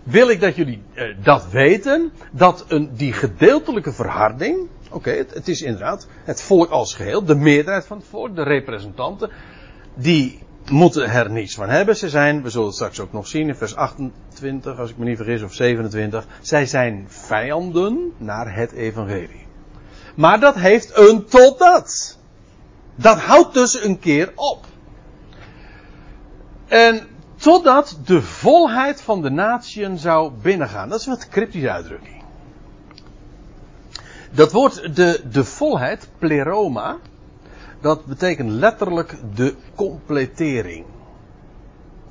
Wil ik dat jullie uh, dat weten, dat een, die gedeeltelijke verharding, oké, het, het is inderdaad het volk als geheel, de meerderheid van het volk, de representanten, die moeten er niets van hebben. Ze zijn, we zullen het straks ook nog zien in vers 28, als ik me niet vergis, of 27, zij zijn vijanden naar het evangelie. Maar dat heeft een totdat. Dat houdt dus een keer op. En totdat de volheid van de natieën zou binnengaan. Dat is wat cryptische uitdrukking. Dat woord de, de volheid, pleroma, dat betekent letterlijk de completering.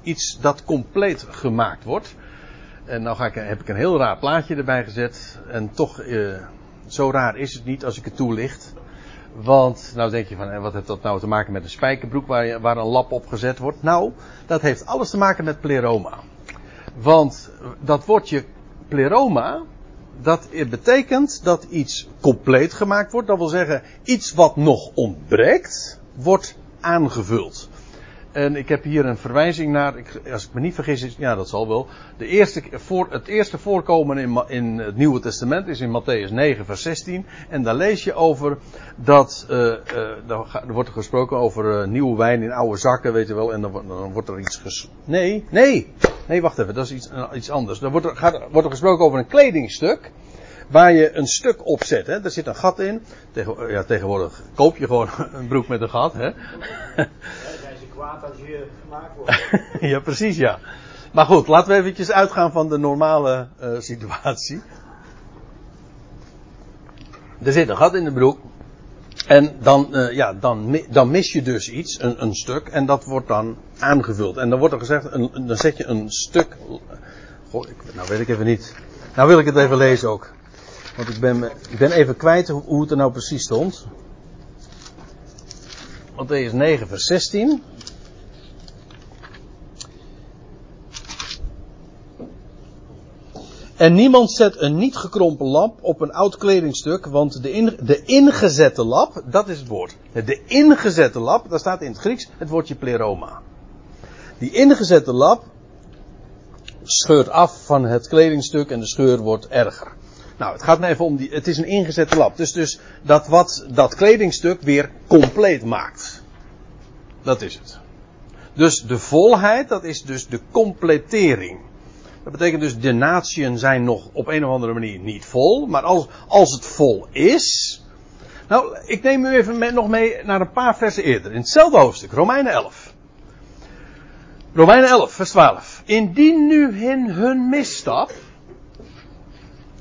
Iets dat compleet gemaakt wordt. En nou ga ik, heb ik een heel raar plaatje erbij gezet. En toch, eh, zo raar is het niet als ik het toelicht. Want, nou denk je van, wat heeft dat nou te maken met een spijkerbroek waar, waar een lap op gezet wordt? Nou, dat heeft alles te maken met pleroma. Want dat woordje pleroma, dat betekent dat iets compleet gemaakt wordt. Dat wil zeggen, iets wat nog ontbreekt, wordt aangevuld. En ik heb hier een verwijzing naar, als ik me niet vergis, is, ja dat zal wel. De eerste, voor, het eerste voorkomen in, in het Nieuwe Testament is in Matthäus 9 vers 16. En daar lees je over dat, uh, uh, er wordt gesproken over uh, nieuwe wijn in oude zakken, weet je wel. En dan, dan wordt er iets ges... Nee, nee, nee, wacht even, dat is iets, iets anders. Dan wordt er, gaat, wordt er gesproken over een kledingstuk waar je een stuk op zet. Hè. Daar zit een gat in. Tegen, ja, tegenwoordig koop je gewoon <laughs> een broek met een gat. Hè. <laughs> kwaad als je gemaakt wordt. <laughs> ja, precies, ja. Maar goed, laten we eventjes uitgaan van de normale uh, situatie. Er zit een gat in de broek. En dan, uh, ja, dan, dan mis je dus iets, een, een stuk, en dat wordt dan aangevuld. En dan wordt er gezegd, dan zet je een stuk. Goh, nou weet ik even niet. Nou wil ik het even lezen ook. Want ik ben, ik ben even kwijt hoe, hoe het er nou precies stond. Matthäus 9, vers 16. En niemand zet een niet gekrompen lap op een oud kledingstuk, want de, de ingezette lap, dat is het woord. De ingezette lap, daar staat in het Grieks het woordje pleroma. Die ingezette lap scheurt af van het kledingstuk en de scheur wordt erger. Nou, het gaat me even om die, het is een ingezette lap. Dus, dus dat wat dat kledingstuk weer compleet maakt. Dat is het. Dus de volheid, dat is dus de completering. Dat betekent dus de natieën zijn nog op een of andere manier niet vol. Maar als, als het vol is. Nou, ik neem u even met, nog mee naar een paar versen eerder. In hetzelfde hoofdstuk, Romeinen 11. Romeinen 11, vers 12. Indien nu in hun misstap.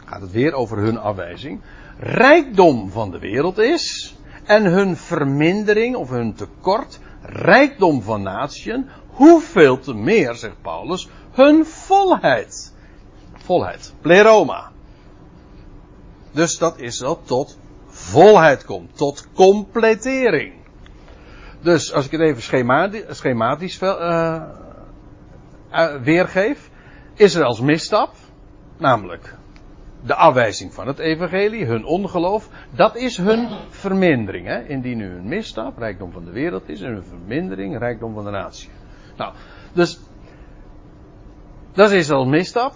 Gaat het weer over hun afwijzing. Rijkdom van de wereld is. En hun vermindering of hun tekort. Rijkdom van natieën. Hoeveel te meer, zegt Paulus, hun volheid. Volheid. Pleroma. Dus dat is dat tot volheid komt. Tot completering. Dus als ik het even schemati- schematisch uh, uh, weergeef. Israëls misstap. Namelijk de afwijzing van het evangelie, hun ongeloof, dat is hun vermindering. Hè? Indien nu hun misstap, rijkdom van de wereld is, en hun vermindering, rijkdom van de natie. Nou, dus dat is al misstap,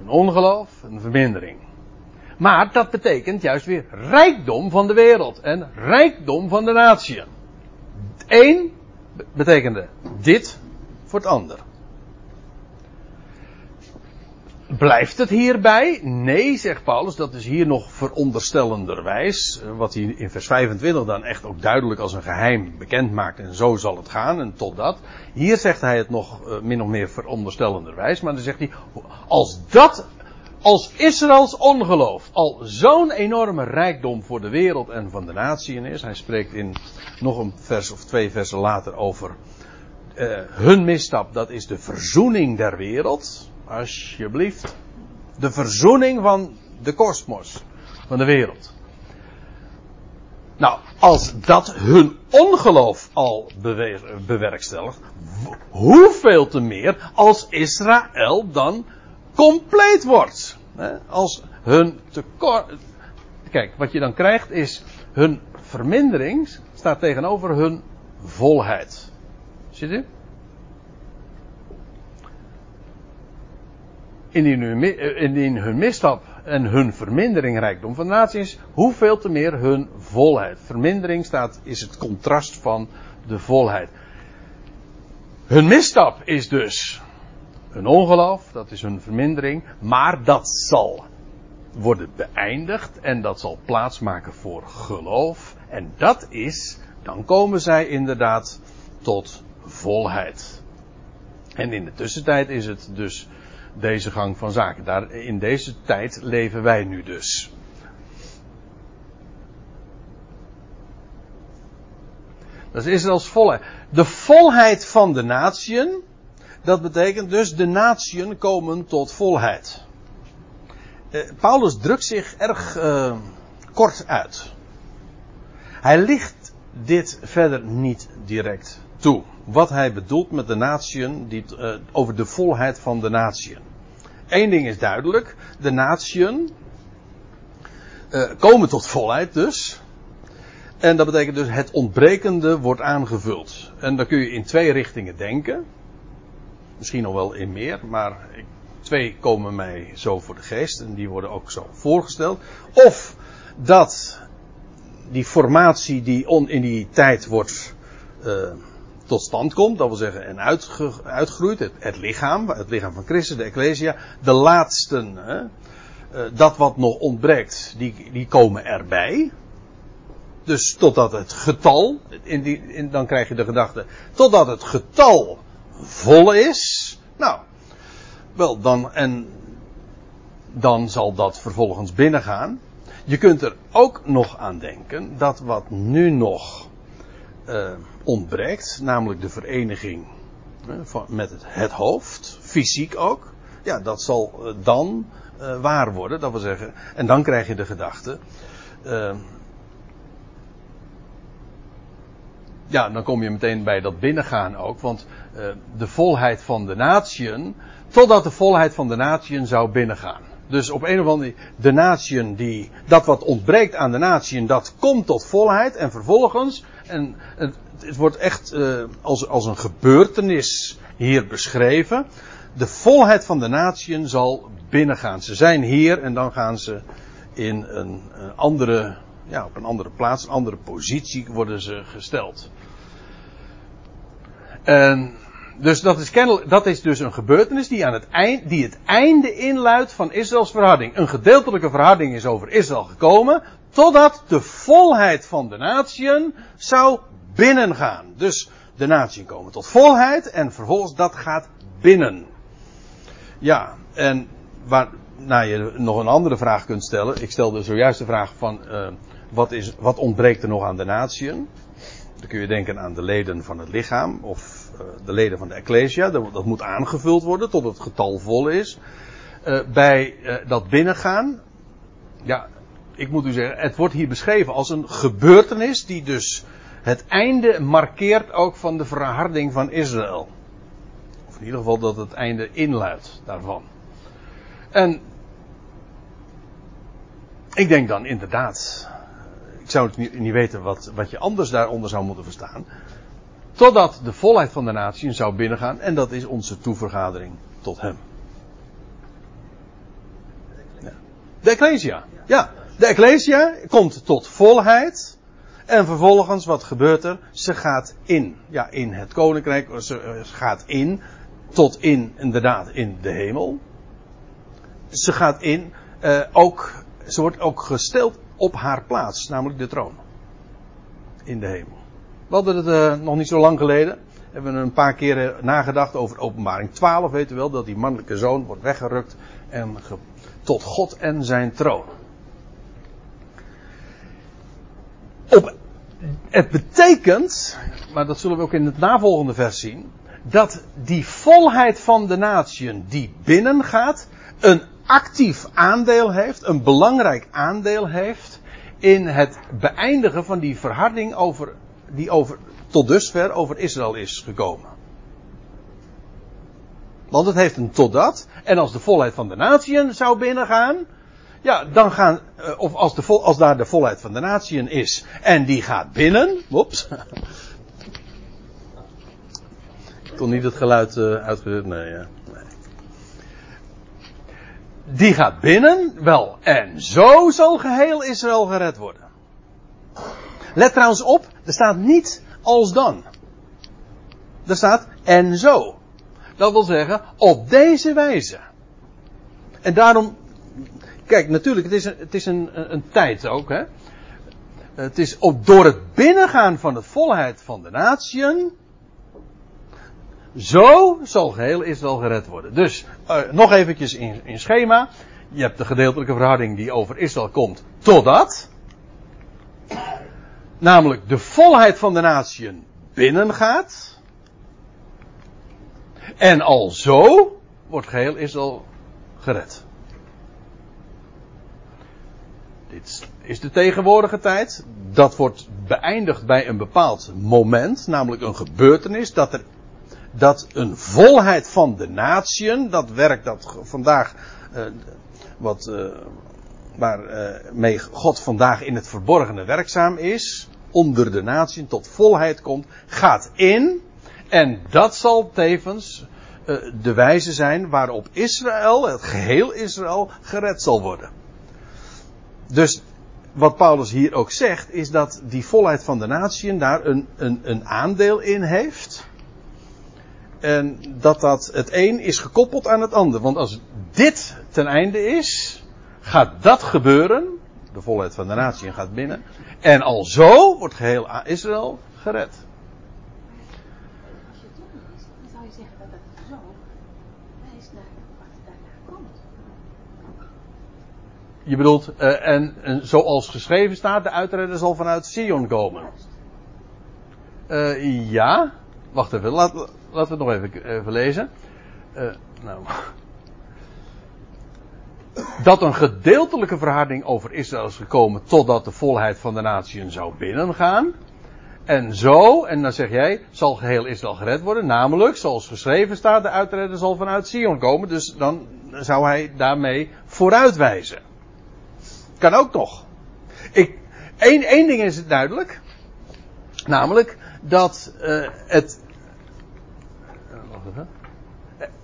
een ongeloof, een vermindering. Maar dat betekent juist weer rijkdom van de wereld en rijkdom van de natie. Het een betekende dit voor het ander. Blijft het hierbij? Nee, zegt Paulus, dat is hier nog veronderstellenderwijs. Wat hij in vers 25 dan echt ook duidelijk als een geheim bekend maakt. En zo zal het gaan en tot dat. Hier zegt hij het nog uh, min of meer veronderstellenderwijs. Maar dan zegt hij, als dat, als Israëls ongeloof al zo'n enorme rijkdom voor de wereld en van de natieën is. Hij spreekt in nog een vers of twee versen later over uh, hun misstap. Dat is de verzoening der wereld. Alsjeblieft. De verzoening van de kosmos. Van de wereld. Nou, als dat hun ongeloof al bewerkstelligt, hoeveel te meer als Israël dan compleet wordt. Als hun tekort. Kijk, wat je dan krijgt is hun vermindering staat tegenover hun volheid. Ziet u? Indien hun, indien hun misstap en hun vermindering rijkdom van naties, hoeveel te meer hun volheid. Vermindering staat, is het contrast van de volheid. Hun misstap is dus hun ongeloof, dat is hun vermindering, maar dat zal worden beëindigd en dat zal plaatsmaken voor geloof. En dat is, dan komen zij inderdaad tot volheid. En in de tussentijd is het dus deze gang van zaken. Daar, in deze tijd leven wij nu dus. Dat is Israëls volheid. De volheid van de natieën, dat betekent dus de natieën komen tot volheid. Uh, Paulus drukt zich erg uh, kort uit. Hij licht dit verder niet direct toe. Wat hij bedoelt met de natieën, die, uh, over de volheid van de natieën. Eén ding is duidelijk. De natieën uh, komen tot volheid dus. En dat betekent dus het ontbrekende wordt aangevuld. En dan kun je in twee richtingen denken. Misschien nog wel in meer, maar twee komen mij zo voor de geest en die worden ook zo voorgesteld. Of dat die formatie die in die tijd wordt uh, tot stand komt, dat wil zeggen en uitge, uitgroeit, het, lichaam, het lichaam van Christus, de Ecclesia, de laatsten, hè, uh, dat wat nog ontbreekt, die, die komen erbij. Dus totdat het getal, in die, dan krijg je de gedachte, totdat het getal vol is, nou, wel dan, en dan zal dat vervolgens binnengaan. Je kunt er ook nog aan denken dat wat nu nog uh, ontbreekt, namelijk de vereniging van, met het, het, hoofd, fysiek ook, ja, dat zal uh, dan waar worden, dat wil zeggen, en dan krijg je de gedachte, ja, dan kom je meteen bij dat binnengaan ook, want de volheid van de natieën, totdat de volheid van de natieën zou binnengaan. Dus op een of andere de natieën die, dat wat ontbreekt aan de natieën, dat komt tot volheid en vervolgens, en het, het wordt echt uh, als, als een gebeurtenis hier beschreven, de volheid van de natieën zal binnengaan. Ze zijn hier en dan gaan ze in een, een andere, ja, op een andere plaats, een andere positie worden ze gesteld. En dus dat is, dat is dus een gebeurtenis die, aan het eind, die het einde inluidt van Israëls verharding. Een gedeeltelijke verharding is over Israël gekomen, totdat de volheid van de natieën zou binnengaan. Dus de natieën komen tot volheid en vervolgens dat gaat binnen. Ja, en waar nou, je nog een andere vraag kunt stellen. Ik stelde zojuist de vraag van uh, wat, is, wat ontbreekt er nog aan de natieën? Dan kun je denken aan de leden van het lichaam of de leden van de Ecclesia. Dat, moet aangevuld worden tot het getal vol is. Uh, bij dat binnengaan, ja, ik moet u zeggen, het wordt hier beschreven als een gebeurtenis die dus het einde markeert ook van de verharding van Israël. Of in ieder geval dat het einde inluidt daarvan. En ik denk dan inderdaad, ik zou het niet, niet weten wat, wat je anders daaronder zou moeten verstaan. Totdat de volheid van de natie zou binnengaan en dat is onze toevergadering tot hem. De Ecclesia, ja. De Ecclesia komt tot volheid. En vervolgens, wat gebeurt er? Ze gaat in. Ja, in het koninkrijk. Ze gaat in. Tot in, inderdaad, in de hemel. Ze gaat in. Uh, ook, ze wordt ook gesteld op haar plaats, namelijk de troon. In de hemel. We hadden het uh, nog niet zo lang geleden. Hebben we een paar keren nagedacht over openbaring 12. Weet u wel, dat die mannelijke zoon wordt weggerukt. En tot God en zijn troon. Op, het betekent, maar dat zullen we ook in het navolgende vers zien, dat die volheid van de natieën die binnengaat, een actief aandeel heeft, een belangrijk aandeel heeft in het beëindigen van die verharding over, die over, tot dusver over Israël is gekomen. Want het heeft een totdat, en als de volheid van de natieën zou binnengaan, ja, dan gaan, eh, of als, de als daar de volheid van de natieën is en die gaat binnen. Oeps. Ik kon niet het geluid uh, uitgezet, nee, ja. Die gaat binnen, wel, en zo zal geheel Israël gered worden. Let trouwens op, er staat niet als dan. Er staat en zo. Dat wil zeggen, op deze wijze. En daarom Kijk, natuurlijk, het is een, het is een, een tijd ook. Hè? Het is ook door het binnengaan van de volheid van de natieën. Zo zal geheel Israël gered worden. Dus, uh, nog eventjes in, in schema. Je hebt de gedeeltelijke verhouding die over Israël komt. Totdat. Namelijk de volheid van de natieën binnengaat. En al zo wordt geheel Israël gered. Dit is de tegenwoordige tijd. Dat wordt beëindigd bij een bepaald moment, namelijk een gebeurtenis, dat er dat een volheid van de natieën, dat werk dat vandaag, uh, wat, uh, waarmee uh, God vandaag in het verborgene werkzaam is, onder de natieën tot volheid komt, gaat in. En dat zal tevens de wijze zijn waarop Israël, het geheel Israël, gered zal worden. Dus wat Paulus hier ook zegt, is dat die volheid van de natieën daar een, een, een aandeel in heeft. En dat dat het een is gekoppeld aan het ander. Want als dit ten einde is, gaat dat gebeuren. De volheid van de natieën gaat binnen. En al zo wordt geheel Israël gered. Je bedoelt, eh, en, en zoals geschreven staat, de uitredder zal vanuit Sion komen. Eh, ja, wacht even, laten we het nog even, even lezen. Eh, nou. Dat een gedeeltelijke verharding over Israël is gekomen totdat de volheid van de natieën zou binnengaan. En zo, en dan zeg jij, zal geheel Israël gered worden. Namelijk, zoals geschreven staat, de uitredder zal vanuit Sion komen. Dus dan zou hij daarmee vooruitwijzen. Kan ook nog. Ik, één, één ding is het duidelijk. Namelijk dat uh, het. Even.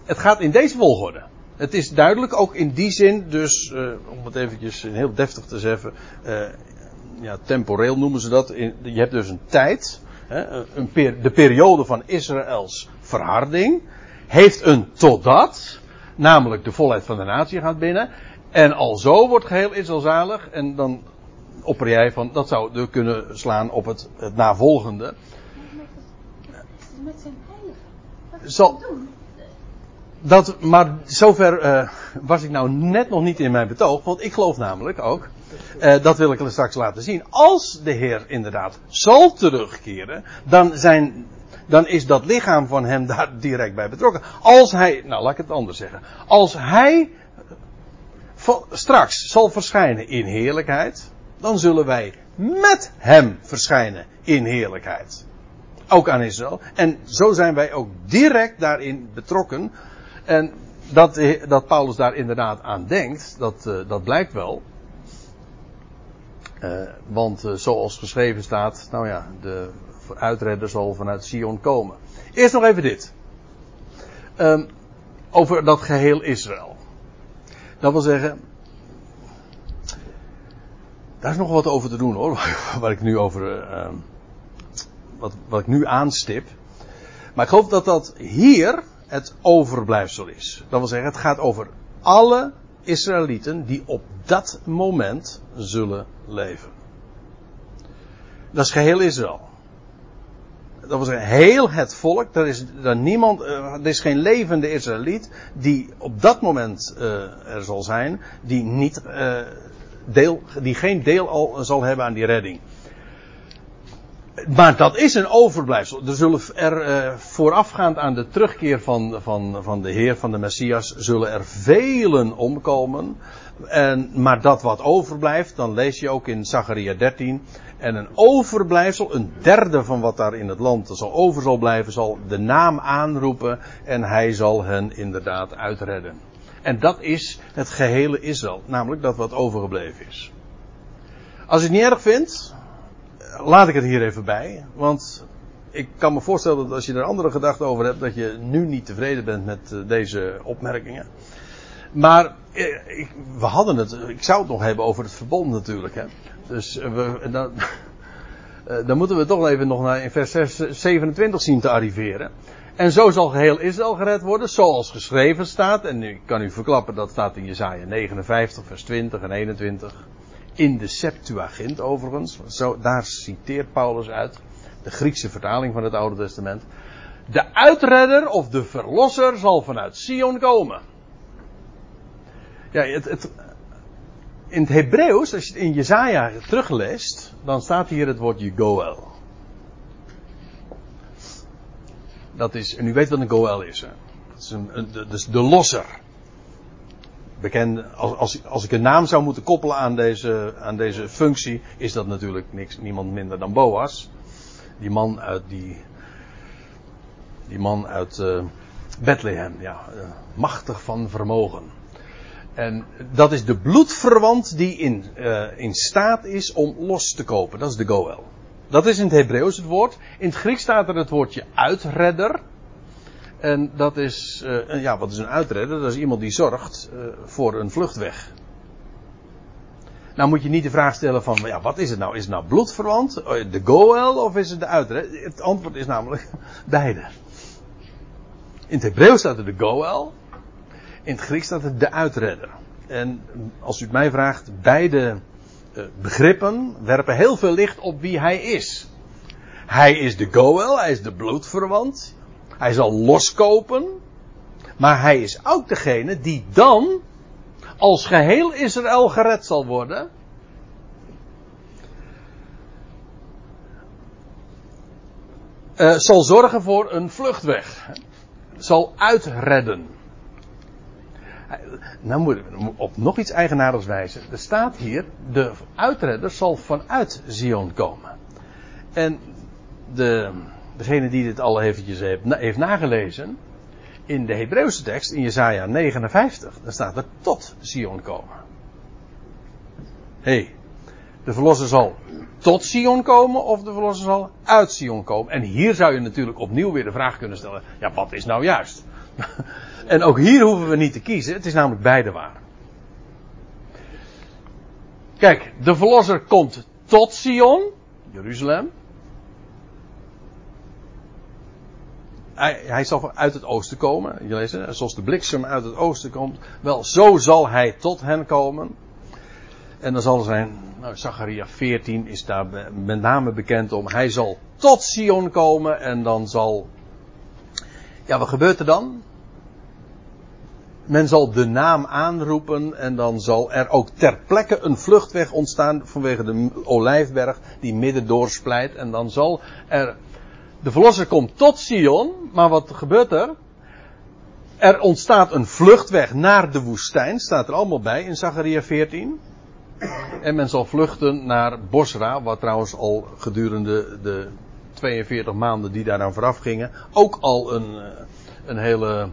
Het gaat in deze volgorde. Het is duidelijk ook in die zin, dus uh, om het eventjes heel deftig te zeggen, ja, temporeel noemen ze dat. In, je hebt dus een tijd, hè, een per, de periode van Israëls verharding, heeft een totdat, namelijk de volheid van de natie gaat binnen. En al zo wordt geheel Israël zalig. En dan opper jij van, dat zou er kunnen slaan op het, het navolgende. Met zijn heiligen. Zal, dat, maar zover uh, was ik nou net nog niet in mijn betoog. Want ik geloof namelijk ook. Uh, dat wil ik straks laten zien. Als de Heer inderdaad zal terugkeren. Dan, zijn, dan is dat lichaam van hem daar direct bij betrokken. Als hij. Nou, laat ik het anders zeggen. Als hij straks zal verschijnen in heerlijkheid, dan zullen wij met hem verschijnen in heerlijkheid. Ook aan Israël. En zo zijn wij ook direct daarin betrokken. En dat, dat Paulus daar inderdaad aan denkt, dat, uh, dat blijkt wel. Uh, want zoals geschreven staat, nou ja, de uitredder zal vanuit Sion komen. Eerst nog even dit. Um, over dat geheel Israël. Dat wil zeggen, daar is nog wat over te doen hoor, <laughs> waar ik nu over, uh, wat, wat ik nu aanstip. Maar ik geloof dat dat hier het overblijfsel is. Dat wil zeggen, het gaat over alle Israëlieten die op dat moment zullen leven. Dat is geheel Israël. Dat zeggen, heel het volk, er is er niemand, er is geen levende Israëliet die op dat moment uh, er zal zijn, die niet uh, deel, die geen deel al zal hebben aan die redding. Maar dat is een overblijfsel. Er zullen er uh, voorafgaand aan de terugkeer van, van, van de Heer, van de Messias, zullen er velen omkomen. En, maar dat wat overblijft, dan lees je ook in Zacharia 13. En een overblijfsel, een derde van wat daar in het land zal over zal blijven, zal de naam aanroepen en hij zal hen inderdaad uitredden. En dat is het gehele Israël, namelijk dat wat overgebleven is. Als je het niet erg vindt, laat ik het hier even bij. Want ik kan me voorstellen dat als je er andere gedachten over hebt, dat je nu niet tevreden bent met deze opmerkingen. Maar ik, we hadden het, ik zou het nog hebben over het verbond natuurlijk. Hè. Dus we, dan, <laughs> dan moeten we toch even nog naar in vers 27 zien te arriveren. En zo zal geheel Israël gered worden, zoals geschreven staat. En ik kan u verklappen, dat staat in Jesaja 59, vers 20 en 21. In de Septuagint overigens. Zo, daar citeert Paulus uit. De Griekse vertaling van het Oude Testament. De uitredder of de verlosser zal vanuit Sion komen. Ja, het, het, in het Hebreeuws, als je het in Jesaja terugleest, dan staat hier het woordje Goel. Dat is, en u weet wat een Goel is. Hè? Is een, dus de losser. Bekend, als, als, als ik een naam zou moeten koppelen aan deze, aan deze functie, is dat natuurlijk niks, niemand minder dan Boas. Die man uit die, die man uit uh, Bethlehem, ja, uh, machtig van vermogen. En dat is de bloedverwant die in, uh, in staat is om los te kopen. Dat is de Goel. Dat is in het Hebreeuws het woord. In het Grieks staat er het woordje uitredder. En dat is, uh, ja, wat is een uitredder? Dat is iemand die zorgt uh, voor een vluchtweg. Nou moet je niet de vraag stellen van, ja, wat is het nou? Is het nou bloedverwant, de Goel of is het de uitredder? Het antwoord is namelijk <laughs> beide. In het Hebreeuws staat er de Goel. In het Grieks staat het de uitredder. En als u het mij vraagt, beide begrippen werpen heel veel licht op wie hij is. Hij is de Goel, hij is de bloedverwant. Hij zal loskopen. Maar hij is ook degene die dan, als geheel Israël gered zal worden. eh, zal zorgen voor een vluchtweg. Zal uitredden. Nou moet ik op nog iets eigenaardigs wijzen. Er staat hier, de uitredder zal vanuit Zion komen. En de, degene die dit al eventjes heeft, heeft nagelezen, in de Hebreeuwse tekst, in Jesaja 59, dan staat er tot Zion komen. Hé, hey, de verlosser zal tot Sion komen of de verlosser zal uit Sion komen. En hier zou je natuurlijk opnieuw weer de vraag kunnen stellen, ja wat is nou juist? <laughs> en ook hier hoeven we niet te kiezen, het is namelijk beide waar. Kijk, de verlosser komt tot Sion, Jeruzalem. Hij, zal uit het oosten komen. Je leest zoals de bliksem uit het oosten komt. Wel, zo zal hij tot hen komen. En dan zal zijn, nou, Zacharia 14 is daar met name bekend om. Hij zal tot Sion komen en dan zal. Ja, wat gebeurt er dan? Men zal de naam aanroepen en dan zal er ook ter plekke een vluchtweg ontstaan vanwege de olijfberg die midden doorsplijt. En dan zal er. De verlosser komt tot Sion, maar wat gebeurt er? Er ontstaat een vluchtweg naar de woestijn, staat er allemaal bij in Zacharia 14. En men zal vluchten naar Bosra, wat trouwens al gedurende de 42 maanden die daaraan vooraf gingen, ook al een, eh, een hele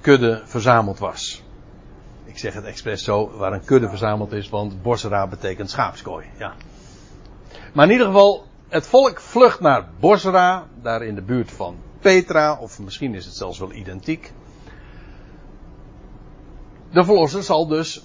kudde verzameld was. Ik zeg het expres zo, waar een kudde verzameld is, want Bosra betekent schaapskooi. Ja. Maar in ieder geval, het volk vlucht naar Bosra, daar in de buurt van Petra, of misschien is het zelfs wel identiek. De verlosser zal dus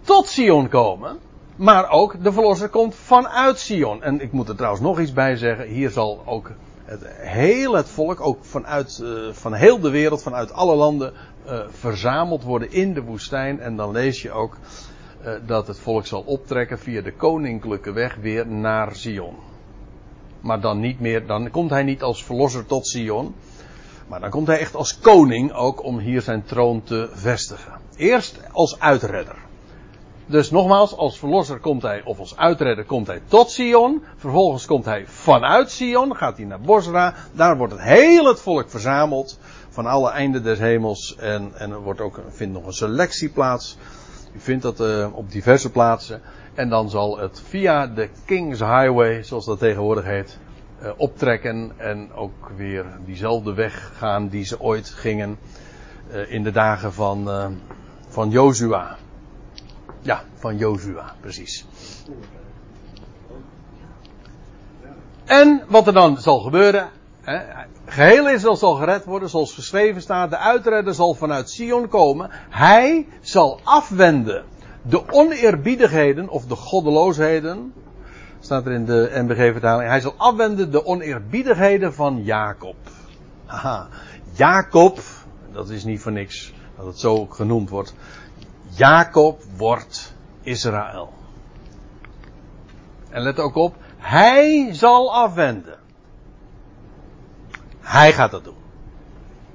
tot Sion komen. Maar ook de verlosser komt vanuit Sion. En ik moet er trouwens nog iets bij zeggen. Hier zal ook het heel het volk, ook vanuit eh, van heel de wereld, vanuit alle landen, eh, verzameld worden in de woestijn. En dan lees je ook dat het volk zal optrekken via de koninklijke weg weer naar Sion. Maar dan niet meer, dan komt hij niet als verlosser tot Sion. Maar dan komt hij echt als koning ook om hier zijn troon te vestigen. Eerst als uitredder. Dus nogmaals, als verlosser komt hij, of als uitredder komt hij tot Sion. Vervolgens komt hij vanuit Sion, gaat hij naar Bosra. Daar wordt het heel het volk verzameld. Van alle einden des hemels. En, en er wordt ook, vindt nog een selectie plaats. U vindt dat uh, op diverse plaatsen. En dan zal het via de King's Highway, zoals dat tegenwoordig heet, uh, optrekken. En ook weer diezelfde weg gaan die ze ooit gingen uh, in de dagen van, van Jozua. Ja, van Jozua, precies. En wat er dan zal gebeuren. Hè, geheel Israël zal gered worden, zoals geschreven staat. De uitredder zal vanuit Sion komen. Hij zal afwenden de oneerbiedigheden of de goddeloosheden. Staat er in de NBG-vertaling. Hij zal afwenden de oneerbiedigheden van Jacob. Haha. Jacob, dat is niet voor niks dat het zo genoemd wordt. Jacob wordt Israël. En let ook op, hij zal afwenden. Hij gaat dat doen.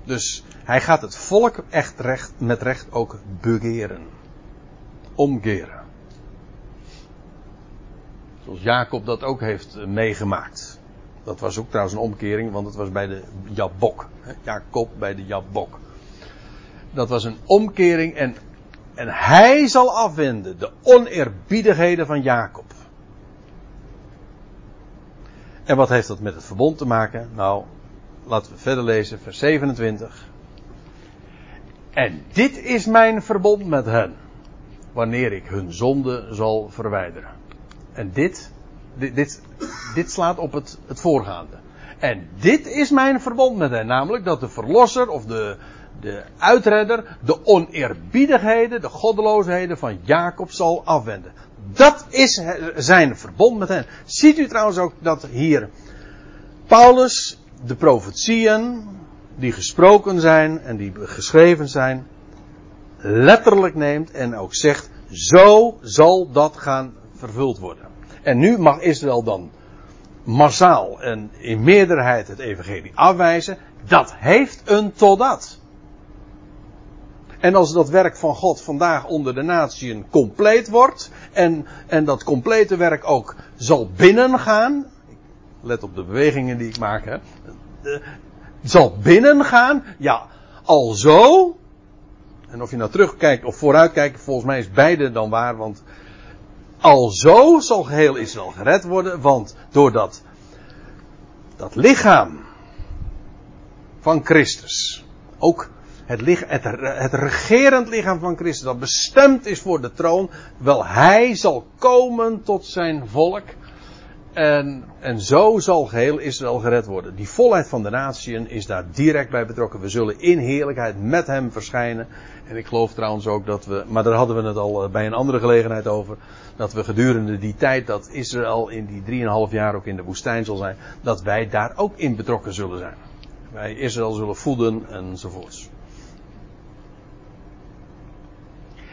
Dus hij gaat het volk echt recht, met recht ook begeren. Omkeren. Zoals Jacob dat ook heeft meegemaakt. Dat was ook trouwens een omkering, want het was bij de Jabok. Jacob bij de Jabok. Dat was een omkering en en hij zal afwenden de oneerbiedigheden van Jacob. En wat heeft dat met het verbond te maken? Nou, laten we verder lezen, vers 27. En dit is mijn verbond met hen, wanneer ik hun zonde zal verwijderen. En dit, dit, dit, dit slaat op het, het voorgaande. En dit is mijn verbond met hen, namelijk dat de verlosser of de, de uitredder de oneerbiedigheden, de goddeloosheden van Jacob zal afwenden. Dat is zijn verbond met hen. Ziet u trouwens ook dat hier Paulus de profetieën die gesproken zijn en die geschreven zijn, letterlijk neemt en ook zegt, zo zal dat gaan vervuld worden. En nu mag Israël dan massaal en in meerderheid het evangelie afwijzen. Dat heeft een totdat. En als dat werk van God vandaag onder de natieën compleet wordt. En, en dat complete werk ook zal binnengaan. Let op de bewegingen die ik maak. Hè. Zal binnengaan. Ja, al zo. En of je nou terugkijkt of vooruitkijkt, volgens mij is beide dan waar. Want al zo zal geheel Israël gered worden. Want doordat dat lichaam van Christus. Ook het, het regerend lichaam van Christus. Dat bestemd is voor de troon. Wel, hij zal komen tot zijn volk. En, en zo zal geheel Israël gered worden. Die volheid van de natieën is daar direct bij betrokken. We zullen in heerlijkheid met hem verschijnen. En ik geloof trouwens ook dat we, maar daar hadden we het al eh, bij een andere gelegenheid over. Dat we gedurende die tijd dat Israël in die drieënhalf jaar ook in de woestijn zal zijn. Dat wij daar ook in betrokken zullen zijn. Wij Israël zullen voeden enzovoorts.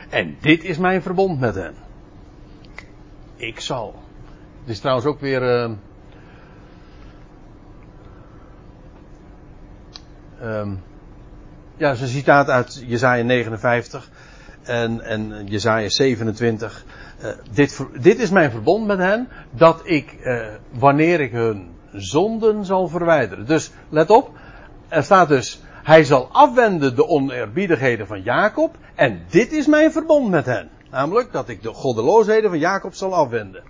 En dit is mijn verbond met hen. Ik zal. Is trouwens ook weer. eh, ehm, ja, is een citaat uit Jezaja 59 en, en Jezaja 27. Eh, dit, dit is mijn verbond met hen, dat ik, eh, wanneer ik hun zonden zal verwijderen. Dus let op, er staat dus, hij zal afwenden de oneerbiedigheden van Jacob en dit is mijn verbond met hen. Namelijk dat ik de goddeloosheden van Jacob zal afwenden.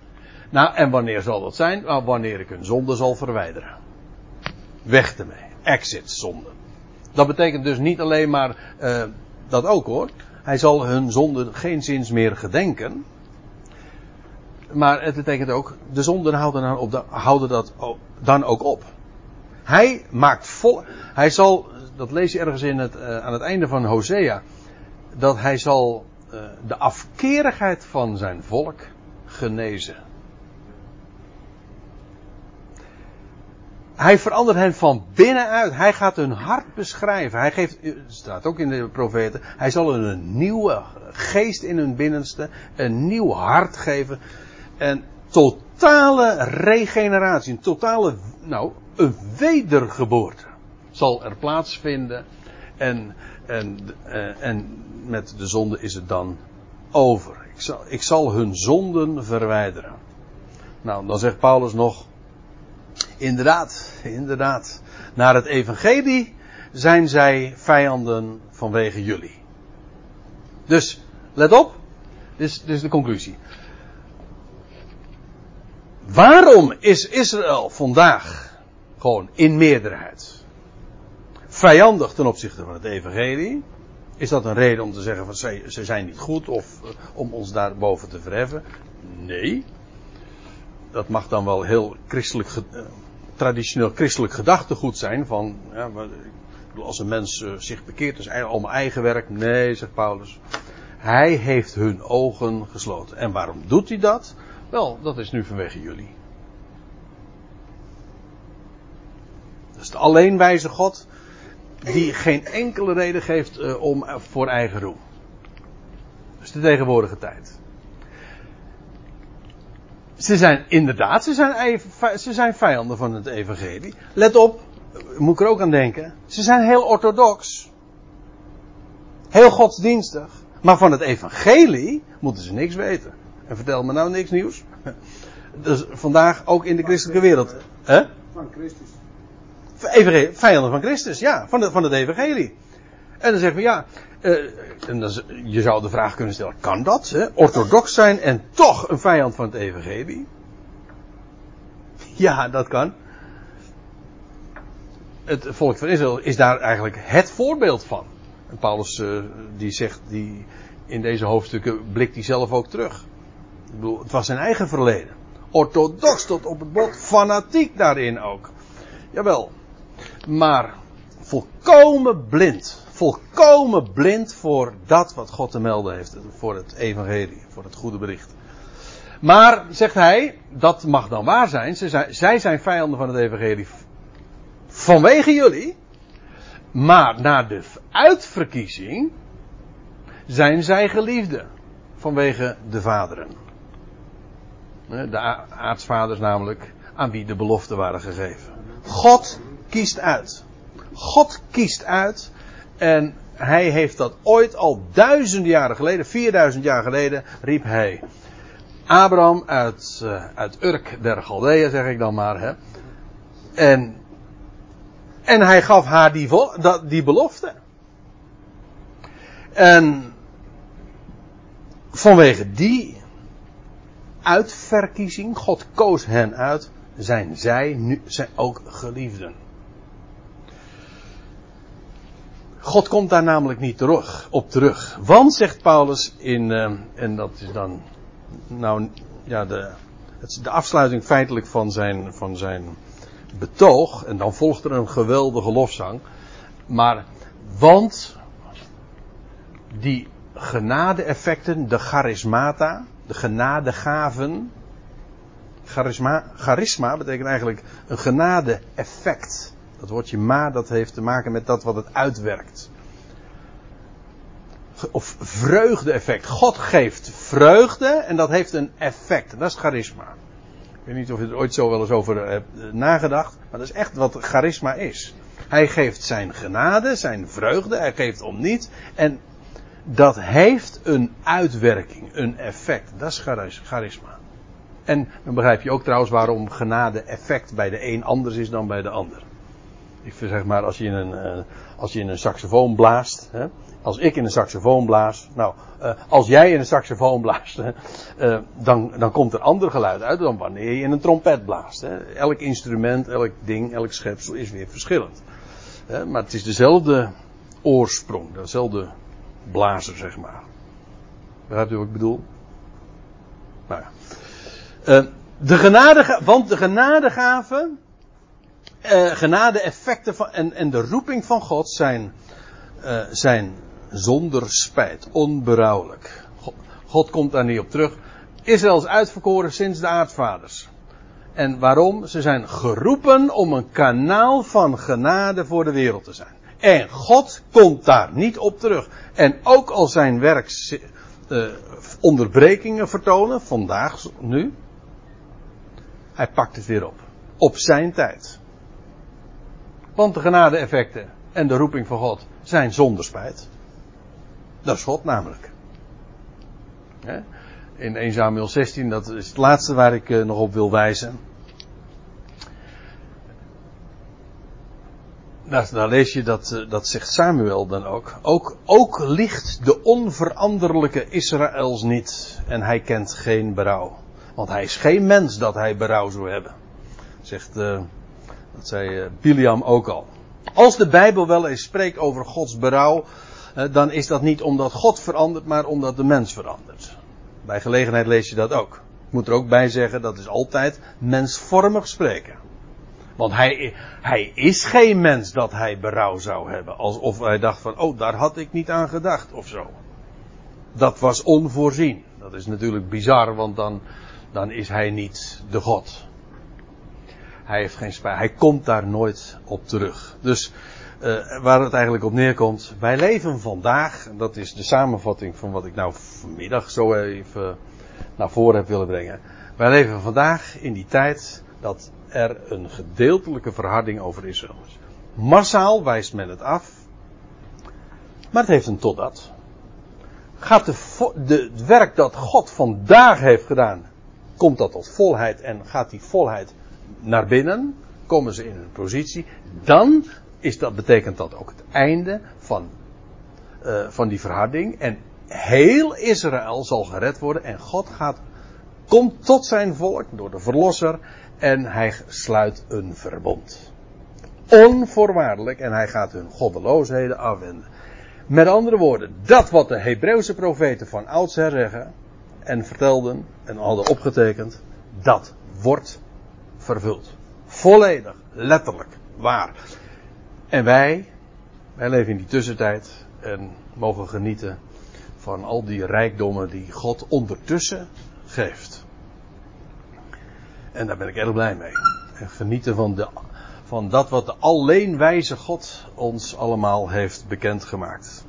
Nou, en wanneer zal dat zijn? Nou, wanneer ik hun zonde zal verwijderen. Weg ermee. Exit zonde. Dat betekent dus niet alleen maar eh, dat ook hoor. Hij zal hun zonden geen zins meer gedenken. Maar het betekent ook, de zonden houden, dan op, houden dat dan ook op. Hij maakt vol. Hij zal, dat lees je ergens in het, eh, aan het einde van Hosea. Dat hij zal eh, de afkerigheid van zijn volk genezen. Hij verandert hen van binnenuit. Hij gaat hun hart beschrijven. Hij geeft, het staat ook in de profeten, hij zal hun een nieuwe geest in hun binnenste, een nieuw hart geven. Een totale regeneratie, een totale, nou, een wedergeboorte zal er plaatsvinden. En, en, eh, en met de zonde is het dan over. Ik zal, ik zal hun zonden verwijderen. Nou, dan zegt Paulus nog, Inderdaad, inderdaad. Naar het evangelie zijn zij vijanden vanwege jullie. Dus, let op. Dit is, de conclusie. Waarom is Israël vandaag gewoon in meerderheid vijandig ten opzichte van het evangelie? Is dat een reden om te zeggen van ze, ze zijn niet goed of uh, om ons daarboven te verheffen? Nee. Dat mag dan wel heel christelijk, uh, traditioneel christelijk gedachtegoed zijn. Van, ja, als een mens uh, zich bekeert, is eigenlijk allemaal eigen werk. Nee, zegt Paulus. Hij heeft hun ogen gesloten. En waarom doet hij dat? Wel, dat is nu vanwege jullie. Dat is de alleenwijze God die geen enkele reden geeft uh, om voor eigen roem. Dat is de tegenwoordige tijd. Ze zijn inderdaad, ze zijn, ze zijn vijanden van het evangelie. Let op, moet ik er ook aan denken. Ze zijn heel orthodox. Heel godsdienstig. Maar van het evangelie moeten ze niks weten. En vertel me nou niks nieuws. <laughs> Dus vandaag ook in de christelijke wereld. Hè? Van Christus. Evangelie, vijanden van Christus, ja, van, de, van het evangelie. En dan zeggen we ja, uh, en dan, je zou de vraag kunnen stellen, kan dat? Hè? Orthodox zijn en toch een vijand van het evangelie? Ja, dat kan. Het volk van Israël is daar eigenlijk het voorbeeld van. En Paulus uh, die zegt, die, in deze hoofdstukken blikt hij zelf ook terug. Ik bedoel, het was zijn eigen verleden. Orthodox tot op het bot, fanatiek daarin ook. Jawel. Maar volkomen blind. Volkomen blind voor dat wat God te melden heeft. Voor het evangelie. Voor het goede bericht. Maar, zegt hij, dat mag dan waar zijn. zij zijn vijanden van het evangelie. Vanwege jullie. Maar na de uitverkiezing. Zijn zij geliefden. Vanwege de vaderen. De aartsvaders namelijk. Aan wie de beloften waren gegeven. God kiest uit. God kiest uit. En hij heeft dat ooit al duizenden jaren geleden, 4000 jaar geleden, riep hij Abraham uit, uh, uit Urk der Galdeeën, zeg ik dan maar. Hè. En, en hij gaf haar die, die belofte. En vanwege die uitverkiezing, God koos hen uit, zijn zij nu zijn ook geliefden. God komt daar namelijk niet terug, op terug. Want, zegt Paulus in, uh, en dat is dan, nou, ja, de, het, de afsluiting feitelijk van zijn, van zijn betoog. En dan volgt er een geweldige lofzang. Maar, want, die genade-effecten, de charismata, de genadegaven. Charisma, charisma betekent eigenlijk een genade-effect. Dat woordje ma, dat heeft te maken met dat wat het uitwerkt. Of vreugde-effect. God geeft vreugde en dat heeft een effect. Dat is charisma. Ik weet niet of je er ooit zo wel eens over hebt nagedacht, maar dat is echt wat charisma is. Hij geeft zijn genade, zijn vreugde, hij geeft om niet. En dat heeft een uitwerking, een effect. Dat is charisma. En dan begrijp je ook trouwens waarom genade effect bij de een anders is dan bij de ander. Ik zeg maar, als je in een, uh, als je in een saxofoon blaast. Hè, als ik in een saxofoon blaas. Nou, uh, als jij in een saxofoon blaast. Uh, dan, dan komt er ander geluid uit dan wanneer je in een trompet blaast. Hè. Elk instrument, elk ding, elk schepsel is weer verschillend. maar het is dezelfde oorsprong. Dezelfde blazer, zeg maar. Begrijpt u wat ik bedoel? Nou ja. de genade, want de genadegave uh, genade-effecten van, en, en de roeping van God zijn, uh, zijn zonder spijt, onberouwelijk. God, God, komt daar niet op terug. Israël is uitverkoren sinds de aardvaders. En waarom? Ze zijn geroepen om een kanaal van genade voor de wereld te zijn. En God komt daar niet op terug. En ook al zijn werk uh, onderbrekingen vertonen, vandaag, nu, hij pakt het weer op. Op zijn tijd. Want de genade-effecten en de roeping van God zijn zonder spijt. Dat is God namelijk. In 1 Samuel 16, dat is het laatste waar ik nog op wil wijzen. Daar, lees je dat, dat zegt Samuel dan ook. ook. Ook liegt de onveranderlijke Israëls niet en hij kent geen berouw. Want hij is geen mens dat hij berouw zou hebben. Zegt uh, dat zei Biliam ook al. Als de Bijbel wel eens spreekt over Gods berouw, dan is dat niet omdat God verandert, maar omdat de mens verandert. Bij gelegenheid lees je dat ook. Ik moet er ook bij zeggen, dat is altijd mensvormig spreken. Want hij, hij is geen mens dat hij berouw zou hebben. Alsof hij dacht van, oh, daar had ik niet aan gedacht of zo. Dat was onvoorzien. Dat is natuurlijk bizar, want dan, dan is hij niet de God. Hij heeft geen spijt. Hij komt daar nooit op terug. Dus uh, waar het eigenlijk op neerkomt. Wij leven vandaag. Dat is de samenvatting van wat ik nou vanmiddag zo even naar voren heb willen brengen. Wij leven vandaag in die tijd dat er een gedeeltelijke verharding over Israël is. Massaal wijst men het af. Maar het heeft een totdat. Gaat de, de, het werk dat God vandaag heeft gedaan, komt dat tot volheid en gaat die volheid naar binnen, komen ze in hun positie, dan is dat, betekent dat ook het einde van, uh, van die verharding. En heel Israël zal gered worden en God gaat, komt tot zijn volk door de verlosser en hij sluit een verbond. Onvoorwaardelijk en hij gaat hun goddeloosheden afwenden. Met andere woorden, dat wat de Hebreeuwse profeten van oudsher zeggen en vertelden en hadden opgetekend, dat wordt vervuld. Volledig, letterlijk, waar. En wij, wij leven in die tussentijd en mogen genieten van al die rijkdommen die God ondertussen geeft. En daar ben ik erg blij mee. En genieten van, de, van dat wat de alleenwijze God ons allemaal heeft bekendgemaakt.